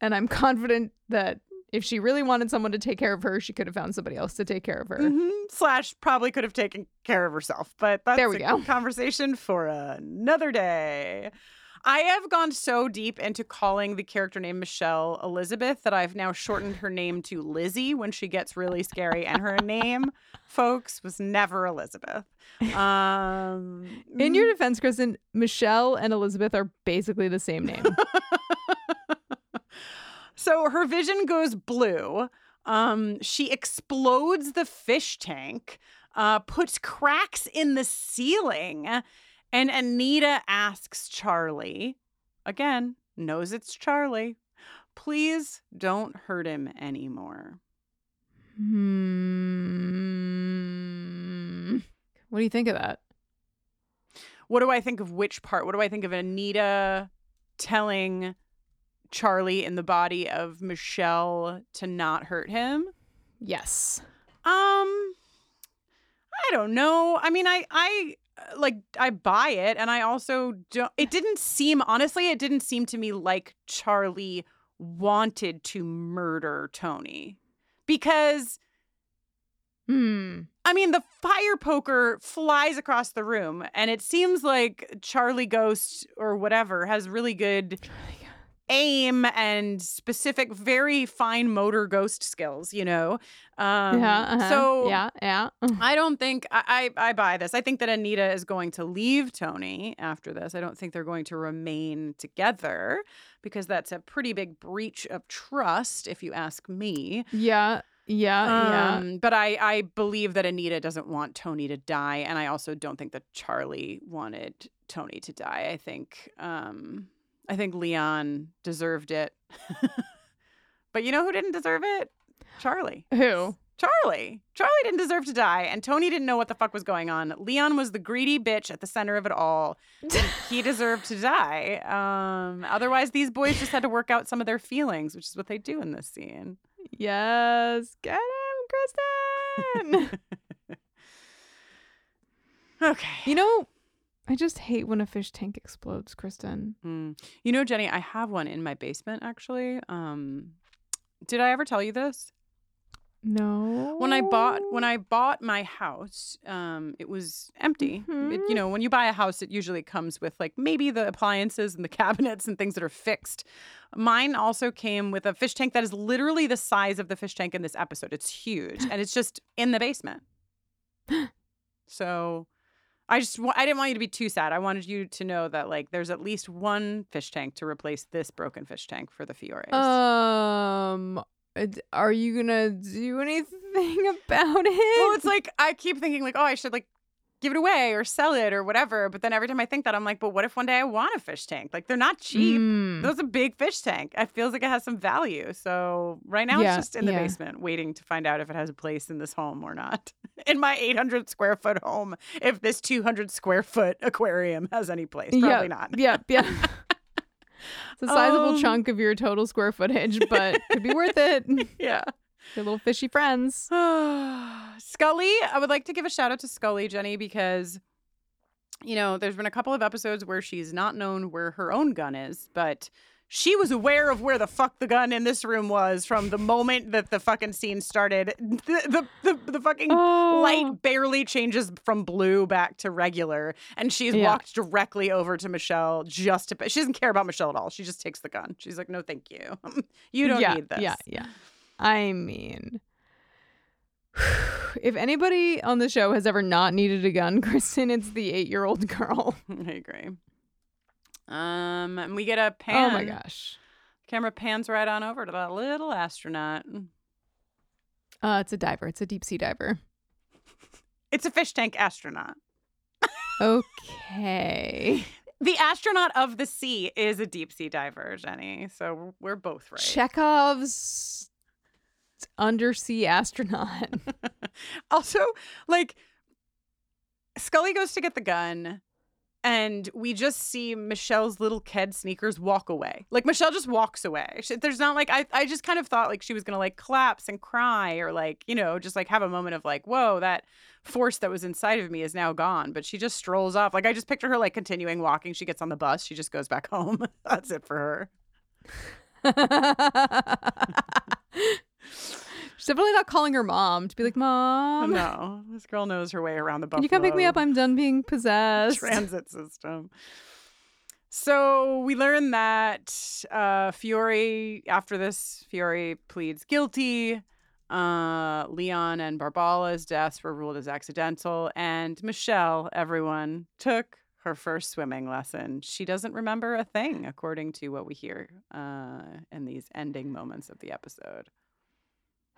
and I'm confident that if she really wanted someone to take care of her, she could have found somebody else to take care of her. Mhm. Slash probably could have taken care of herself, but that's There we a go. conversation for another day. I have gone so deep into calling the character named Michelle Elizabeth that I've now shortened her name to Lizzie when she gets really scary. And her name, folks, was never Elizabeth. Um, In your defense, Kristin, Michelle and Elizabeth are basically the same name. So her vision goes blue. Um, she explodes the fish tank, uh, puts cracks in the ceiling, and Anita asks Charlie, again, knows it's Charlie, please don't hurt him anymore. Hmm. What do you think of that? What do I think of which part? What do I think of Anita telling Charlie in the body of Michelle to not hurt him? Yes. Um I don't know. I mean, I I uh, like I buy it and I also don't it didn't seem honestly it didn't seem to me like Charlie wanted to murder Tony because Hmm. I mean, the fire poker flies across the room, and it seems like Charlie Ghost or whatever has really good aim and specific, very fine motor ghost skills, you know? Um, yeah. uh-huh. So yeah. Yeah. I don't think I, I I buy this. I think that Anita is going to leave Tony after this. I don't think they're going to remain together because that's a pretty big breach of trust, if you ask me. Yeah. Yeah. yeah. Um, But I, I believe that Anita doesn't want Tony to die, and I also don't think that Charlie wanted Tony to die. I think um, I think Leon deserved it. but you know who didn't deserve it? Charlie. Who? Charlie. Charlie didn't deserve to die, and Tony didn't know what the fuck was going on. Leon was the greedy bitch at the center of it all. he deserved to die. Um, otherwise, these boys just had to work out some of their feelings, which is what they do in this scene. Yes. Get him, Kristin. Okay. you know, I just hate when a fish tank explodes, Kristin. Mm. You know, Jenny, I have one in my basement actually. Um, did I ever tell you this? No. When I bought when I bought my house, um, it was empty. It- you know, when you buy a house, it usually comes with like maybe the appliances and the cabinets and things that are fixed. Mine also came with a fish tank that is literally the size of the fish tank in this episode. It's huge, and it's just in the basement. So, I just I didn't want you to be too sad. I wanted you to know that like there's at least one fish tank to replace this broken fish tank for the Fiores. Um, uh, are you gonna do anything about it? Well, it's like I keep thinking like, oh, I should like give it away or sell it or whatever. But then every time I think that, I'm like, but what if one day I want a fish tank? Like they're not cheap. Mm. That's a big fish tank. It feels like it has some value. So right now Yeah, it's just in the yeah. basement, waiting to find out if it has a place in this home or not. In my 800 square foot home, if this 200 square foot aquarium has any place, probably yeah, not. Yeah, yeah. it's a sizable Um, chunk of your total square footage, but could be worth it. Yeah. Your little fishy friends. Scully, I would like to give a shout out to Scully, Jenny, because, you know, there's been a couple of episodes where she's not known where her own gun is, but she was aware of where the fuck the gun in this room was from the moment that the fucking scene started. The the, the, the fucking Oh. light barely changes from blue back to regular, and she's Yeah. walked directly over to Michelle just to. She doesn't care about Michelle at all. She just takes the gun. She's like, "No, thank you. you don't yeah, need this." Yeah, yeah. I mean, if anybody on the show has ever not needed a gun, Kristin, it's the eight-year-old girl. I agree. Um, and we get a pan. Oh my gosh. Camera pans right on over to that little astronaut. Uh, it's a diver. It's a deep sea diver. It's a fish tank astronaut. Okay. The astronaut of the sea is a deep sea diver, Jenny. So we're both right. Chekhov's undersea astronaut. also, like Scully goes to get the gun, and we just see Michelle's little kid sneakers walk away. Like Michelle just walks away. She, there's not like I. I just kind of thought like she was gonna like collapse and cry or like you know just like have a moment of like whoa that force that was inside of me is now gone. But she just strolls off. Like I just picture her like continuing walking. She gets on the bus. She just goes back home. That's it for her. She's definitely not calling her mom to be like, Mom, no, this girl knows her way around the buffalo. can you come pick me up? I'm done being possessed. transit system. So we learn that uh, Fiore, after this, Fiore pleads guilty. Uh, Leon and Barbala's deaths were ruled as accidental, and Michelle, everyone, took her first swimming lesson. She doesn't remember a thing, according to what we hear uh, in these ending moments of the episode.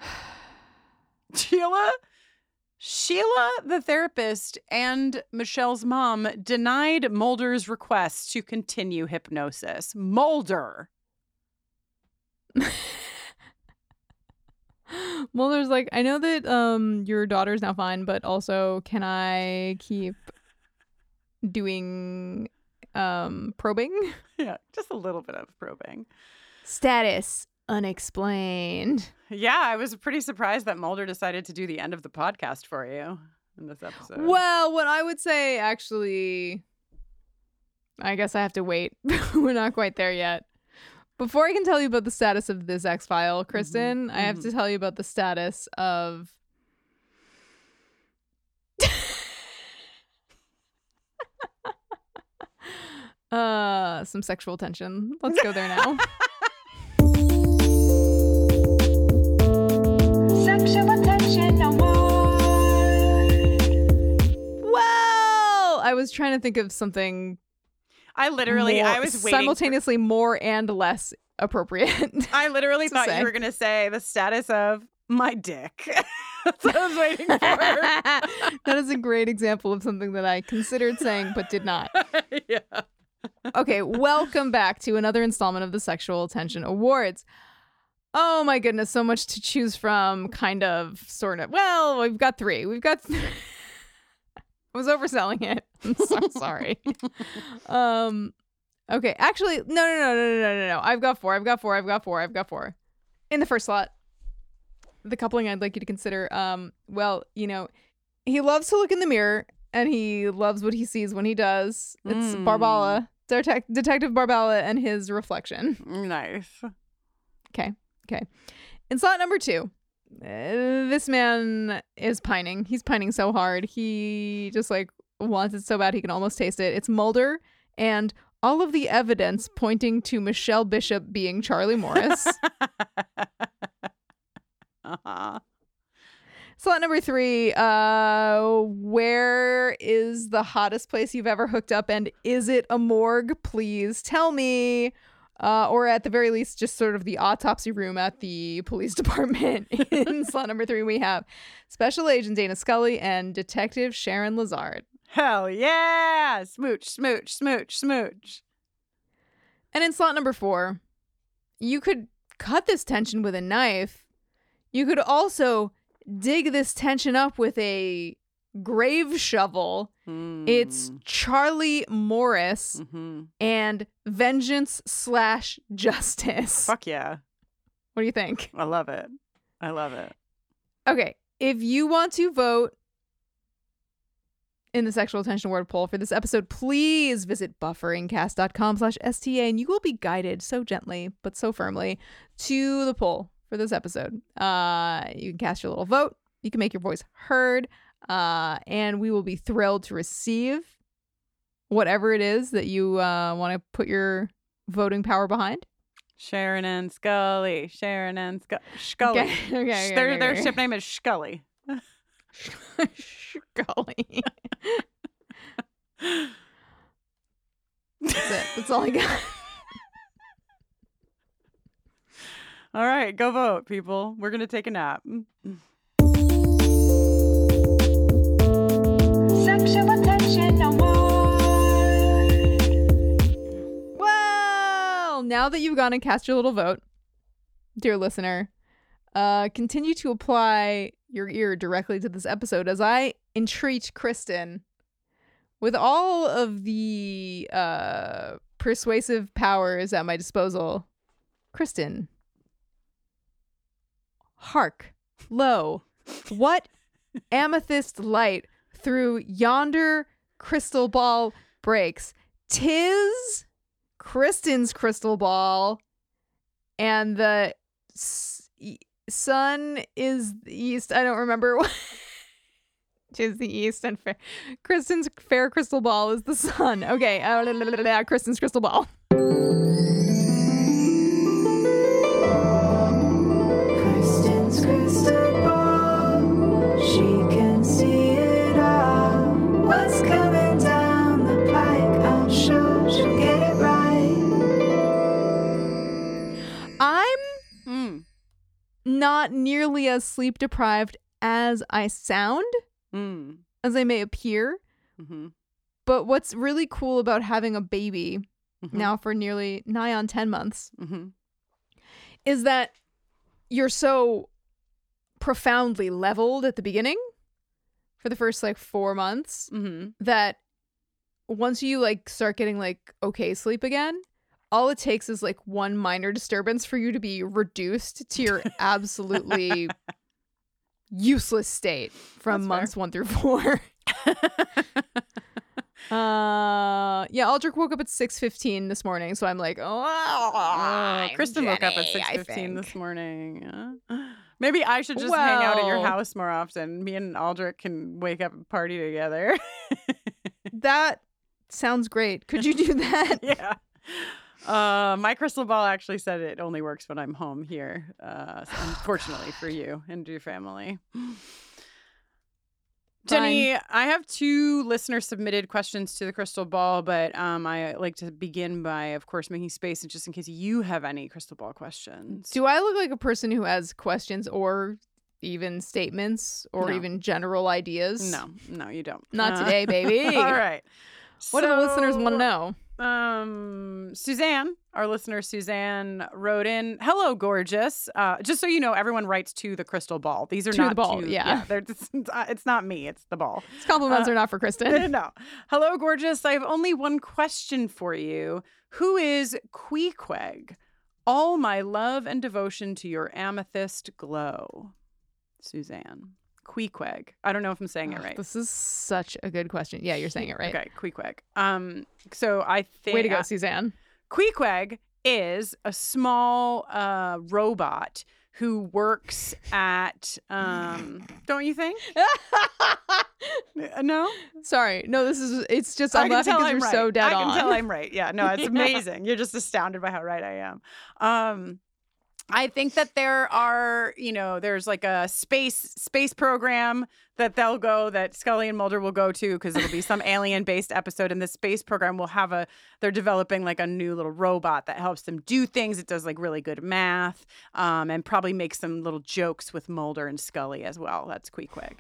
Sheila, Sheila, the therapist, and Michelle's mom denied Mulder's request to continue hypnosis. Mulder. Mulder's like, I know that um your daughter's now fine, but also can I keep doing um probing? Yeah, just a little bit of probing. Status unexplained. Yeah, I was pretty surprised that Mulder decided to do the end of the podcast for you in this episode. Well, what I would say actually I guess I have to wait. We're not quite there yet. Before I can tell you about the status of this X file, Kristin, I have to tell you about the status of uh some sexual tension. Let's go there now. Sexual attention award. well, I was trying to think of something I literally, more- I was waiting. for- simultaneously more and less appropriate. I literally thought say. you were going to say the status of my dick. That's what I was waiting for. that is a great example of something that I considered saying but did not. yeah. Okay, welcome back to another installment of the Sexual Attention Awards oh my goodness, so much to choose from, kind of, sort of. Well, we've got three. We've got. Th- I was overselling it. I'm so sorry. um, okay, actually, no, no, no, no, no, no, no. I've got four. I've got four. I've got four. I've got four. In the first slot, the coupling I'd like you to consider. Um, well, you know, he loves to look in the mirror, and he loves what he sees when he does. It's mm. Barbala, Detective Barbala, and his reflection. Nice. Okay okay. In slot number two, uh, this man is pining. He's pining so hard. He just like wants it so bad he can almost taste it. It's Mulder and all of the evidence pointing to Michelle Bishop being Charlie Morris. Uh-huh. Slot number three, uh, where is the hottest place you've ever hooked up and is it a morgue? Please tell me. Uh, or at the very least, just sort of the autopsy room at the police department. In slot number three, we have Special Agent Dana Scully and Detective Sharon Lazard. Hell yeah! Smooch, smooch, smooch, smooch. And in slot number four, you could cut this tension with a knife. You could also dig this tension up with a grave shovel. It's Charlie Morris and Vengeance slash Justice. Fuck yeah. What do you think? I love it. I love it. Okay, if you want to vote in the sexual attention award poll for this episode, please visit bufferingcast.com slash STA and you will be guided so gently but so firmly to the poll for this episode. Uh, you can cast your little vote. You can make your voice heard. Uh, and we will be thrilled to receive whatever it is that you uh, want to put your voting power behind. Sharon and Scully. Sharon and Scu- Scully. Okay, okay, okay, their their ship name is Scully. Scully. That's it. That's all I got. All right, go vote, people. We're gonna take a nap. Now that you've gone and cast your little vote, dear listener, uh, continue to apply your ear directly to this episode as I entreat Kristin with all of the uh, persuasive powers at my disposal. Kristin, hark, lo, what amethyst light through yonder crystal ball breaks? Tis Kristin's crystal ball, and the s- sun is the east. I don't remember what. Tis the east and fair. Kristin's fair crystal ball is the sun. Okay, uh, Kristin's crystal ball. Not nearly as sleep deprived as I sound, Mm. as I may appear. Mm-hmm. But what's really cool about having a baby Mhm. now for nearly nigh on 10 months Mm-hmm. is that you're so profoundly leveled at the beginning for the first like four months Mm-hmm. that once you like start getting like okay sleep again all it takes is like one minor disturbance for you to be reduced to your absolutely useless state from That's fair. months one through four uh yeah aldrich woke up at 6.15 this morning so i'm like oh Oh, Kristin woke up at six fifteen this morning. Uh, Maybe I should just hang out at your house more often. Me and Aldrich can wake up and party together. that sounds great could you do that yeah. Uh, my crystal ball actually said it only works when I'm home here. Uh, so unfortunately for you and your family. Jenny, I have two listener submitted questions to the crystal ball, but um, I like to begin by, of course, making space and just in case you have any crystal ball questions. Do I look like a person who has questions or even statements or No. even general ideas? No, no, you don't. Not Uh, today, baby. All right. What do the listeners want to know? Um, Suzanne, our listener Suzanne, wrote in, "Hello, gorgeous." Uh, just so you know, everyone writes to the crystal ball. These are To the ball, to- yeah. they're just, it's not me. It's the ball. These compliments Uh, are not for Kristin. no. Hello, gorgeous. I have only one question for you. Who is Queequeg? All my love and devotion to your amethyst glow. Suzanne. Queequeg. I don't know if I'm saying it right. This is such a good question. Yeah, you're saying it right. Okay, Queequeg. Um, so I think Way to go, uh, Suzanne. Queequeg is a small uh, robot who works at um don't you think no Sorry. No, this is it's just I I'm can laughing because you're right. so dead I can on. tell I'm right. Yeah, no, it's amazing. You're just astounded by how right I am. Um, I think that there are, you know, there's like a space space program that they'll go that Scully and Mulder will go to because it'll be some alien based episode. And the space program will have a they're developing like a new little robot that helps them do things. It does like really good math, um, and probably makes some little jokes with Mulder and Scully as well. That's Queequeg.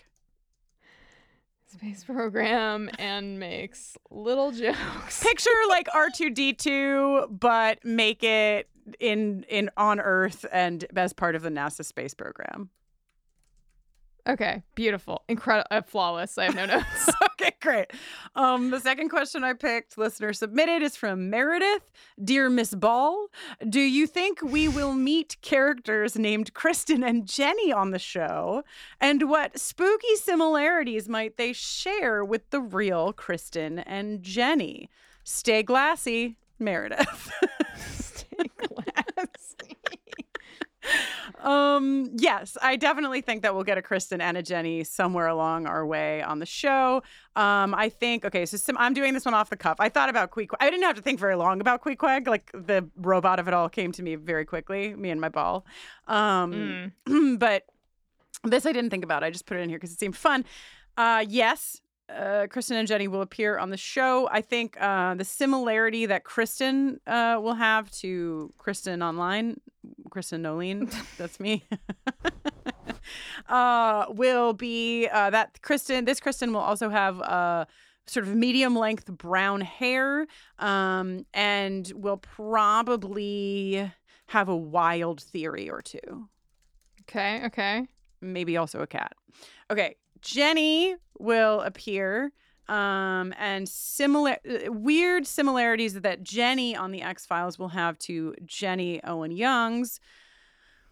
Space program and makes little jokes. picture like R2D2 but make it in in on Earth and as part of the NASA space program. Okay, beautiful, incredible, uh, flawless. I have no notes. okay, great. Um, the second question I picked, listener submitted, is from Meredith. Dear Miss Ball, do you think we will meet characters named Kristin and Jenny on the show? And what spooky similarities might they share with the real Kristin and Jenny? Stay glassy, Meredith. Stay glassy. Um, yes, I definitely think that we'll get a Kristin and a Jenny somewhere along our way on the show. Um, I think okay, so some, I'm doing this one off the cuff. I thought about Queequeg. I didn't have to think very long about Queequeg. Like the robot of it all came to me very quickly. Me and my ball. Um, but this I didn't think about. I just put it in here because it seemed fun. Uh, yes, uh, Kristin and Jenny will appear on the show. I think uh, the similarity that Kristin uh, will have to Kristin online, Kristin Noeline, that's me, uh, will be uh, that Kristin, this Kristin will also have uh, sort of medium length brown hair um, and will probably have a wild theory or two Okay, okay. maybe also a cat. Okay, Jenny will appear um and similar uh, weird similarities that Jenny on the X-Files will have to Jenny Owen Youngs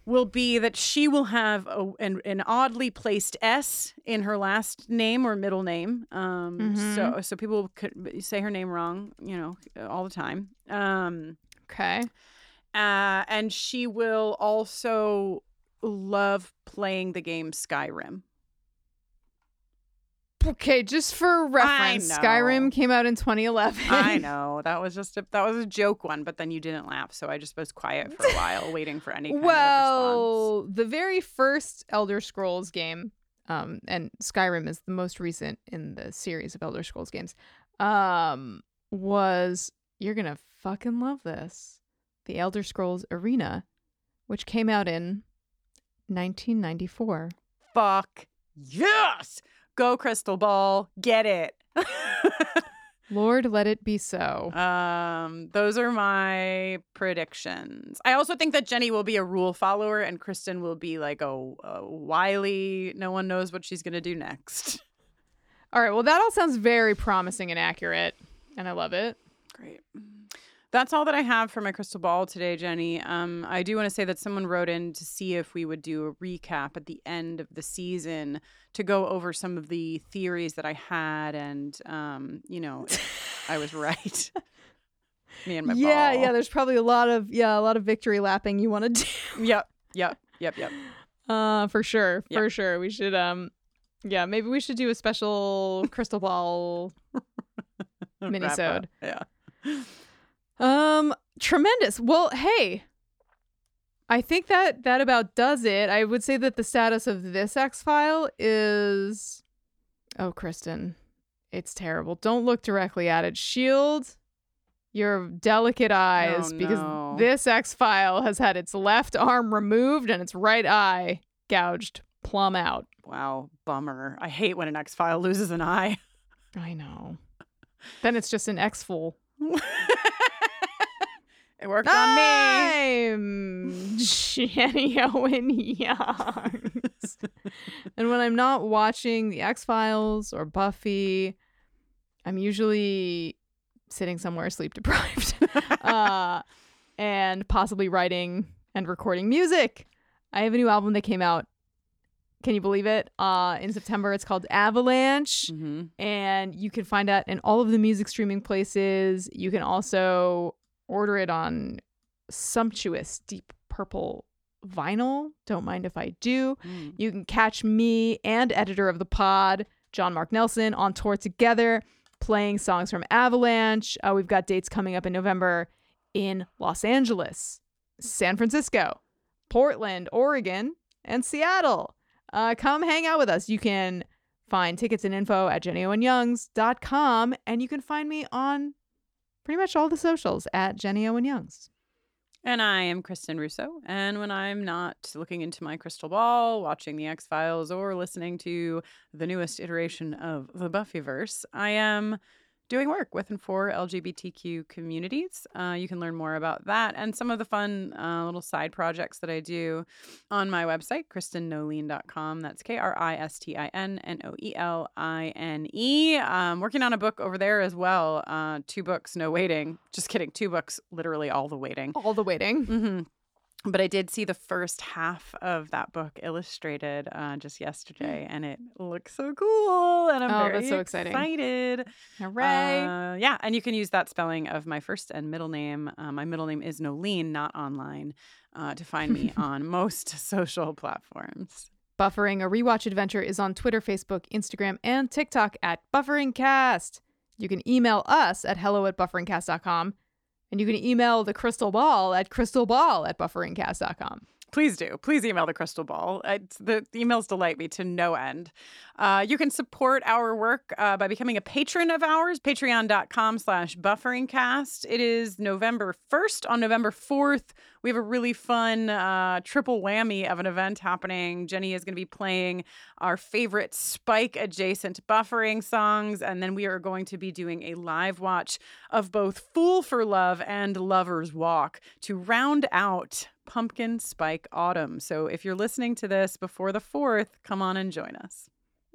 will be that she will have a, an, an oddly placed S in her last name or middle name. Um, so so people could say her name wrong, you know, all the time. Um, Okay. uh, and she will also love playing the game Skyrim. Okay, just for reference. Skyrim came out in 2011. I know that was just a, that was a joke one, but then you didn't laugh, so I just was quiet for a while, waiting for any kind of response. well, the very first Elder Scrolls game, um, and Skyrim is the most recent in the series of Elder Scrolls games, um, was you're gonna fucking love this. The Elder Scrolls Arena which came out in 1994. Fuck yes! Go Crystal Ball, get it. Lord, let it be so. Um, those are my predictions. I also think that Jenny will be a rule follower and Kristin will be like a, a wily. No one knows what she's gonna do next. All right, well, that all sounds very promising and accurate, and I love it. Great. That's all that I have for my crystal ball today, Jenny. Um, I do want to say that someone wrote in to see if we would do a recap at the end of the season to go over some of the theories that I had, and um, you know, I was right. Me and my yeah, ball. yeah. There's probably a lot of yeah, a lot of victory lapping you want to do. Yep, yep, yep, yep. Uh, for sure, for sure. We should um, yeah, maybe we should do a special crystal ball minisode. Yeah. Um, tremendous. Well, hey, I think that that about does it. I would say that the status of this X file is, oh, Kristin, it's terrible. Don't look directly at it. Shield your delicate eyes Oh, because no. this X file has had its left arm removed and its right eye gouged plumb out. Wow, bummer. I hate when an X file loses an eye. I know. Then it's just an X full. It worked on me. I'm Jenny Owen Youngs. and when I'm not watching The X Files or Buffy, I'm usually sitting somewhere sleep deprived uh, and possibly writing and recording music. I have a new album that came out. Can you believe it? Uh, in September, it's called Avalanche Mm-hmm. and you can find that in all of the music streaming places. You can also order it on sumptuous deep purple vinyl. Don't mind if I do. Mm. You can catch me and editor of the pod, John Mark Nelson, on tour together, playing songs from Avalanche. Uh, we've got dates coming up in November in Los Angeles, San Francisco, Portland, Oregon, and Seattle. Uh, come hang out with us. You can find tickets and info at jennyowenyoungs.com, and you can find me on pretty much all the socials at Jenny Owen Youngs. And I am Kristin Russo. And when I'm not looking into my crystal ball, watching the X Files, or listening to the newest iteration of the Buffyverse, I am doing work with and for LGBTQ communities. Uh, you can learn more about that and some of the fun uh, little side projects that I do on my website, KristinNoeline.com. That's K R I S T I N N O E L I N E. I'm working on a book over there as well. Uh, two books, no waiting. Just kidding. Two books, literally all the waiting. All the waiting. hmm But I did see the first half of that book illustrated uh, just yesterday, and it looks so cool. And I'm Oh, very that's so exciting. excited. Hooray. Uh, yeah, and you can use that spelling of my first and middle name. Uh, my middle name is Noeline, not online, uh, to find me on most social platforms. Buffering a Rewatch Adventure is on Twitter, Facebook, Instagram, and TikTok at BufferingCast. You can email us at hello at bufferingcast.com. And you can email the crystal ball at crystalball at bufferingcast.com. Please do. Please email the crystal ball. It's, the, emails delight me to no end. Uh, you can support our work uh, by becoming a patron of ours, patreon.com slash bufferingcast. It is November 1st. On November 4th, we have a really fun uh, triple whammy of an event happening. Jenny is going to be playing our favorite Spike adjacent buffering songs. And then we are going to be doing a live watch of both Fool for Love and Lover's Walk to round out Pumpkin Spike Autumn. So if you're listening to this before the 4th, come on and join us.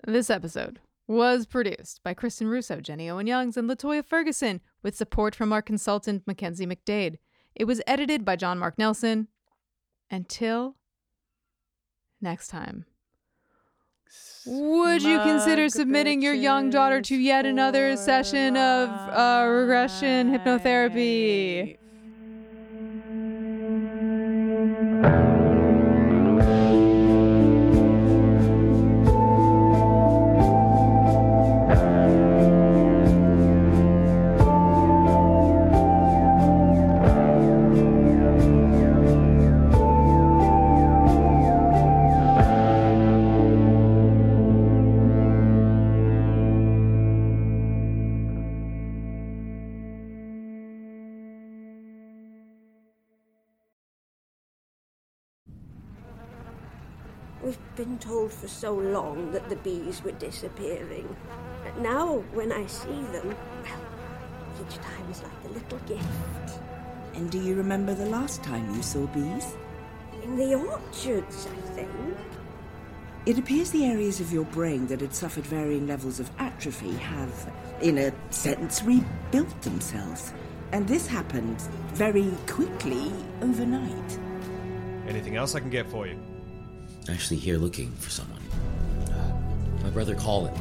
This episode was produced by Kristin Russo, Jenny Owen Youngs, and LaToya Ferguson with support from our consultant, Mackenzie McDade. It was edited by John Mark Nelson. Until next time. Would you consider submitting your young daughter to yet another session of uh, regression hypnotherapy? For so long that the bees were disappearing. But now, when I see them, well, each time is like a little gift. And do you remember the last time you saw bees? In the orchards, I think. It appears the areas of your brain that had suffered varying levels of atrophy have, in a sense, rebuilt themselves. And this happened very quickly overnight. Anything else I can get for you? Actually, here looking for someone. Uh, my brother Colin.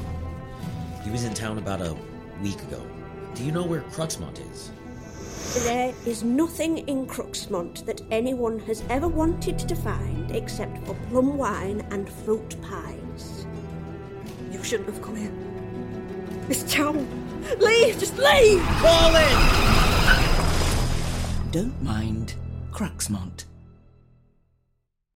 He was in town about a week ago. Do you know where Cruxmont is? There is nothing in Cruxmont that anyone has ever wanted to find except for plum wine and fruit pies. You shouldn't have come here. This town. Leave! Just leave! Colin! Don't mind Cruxmont.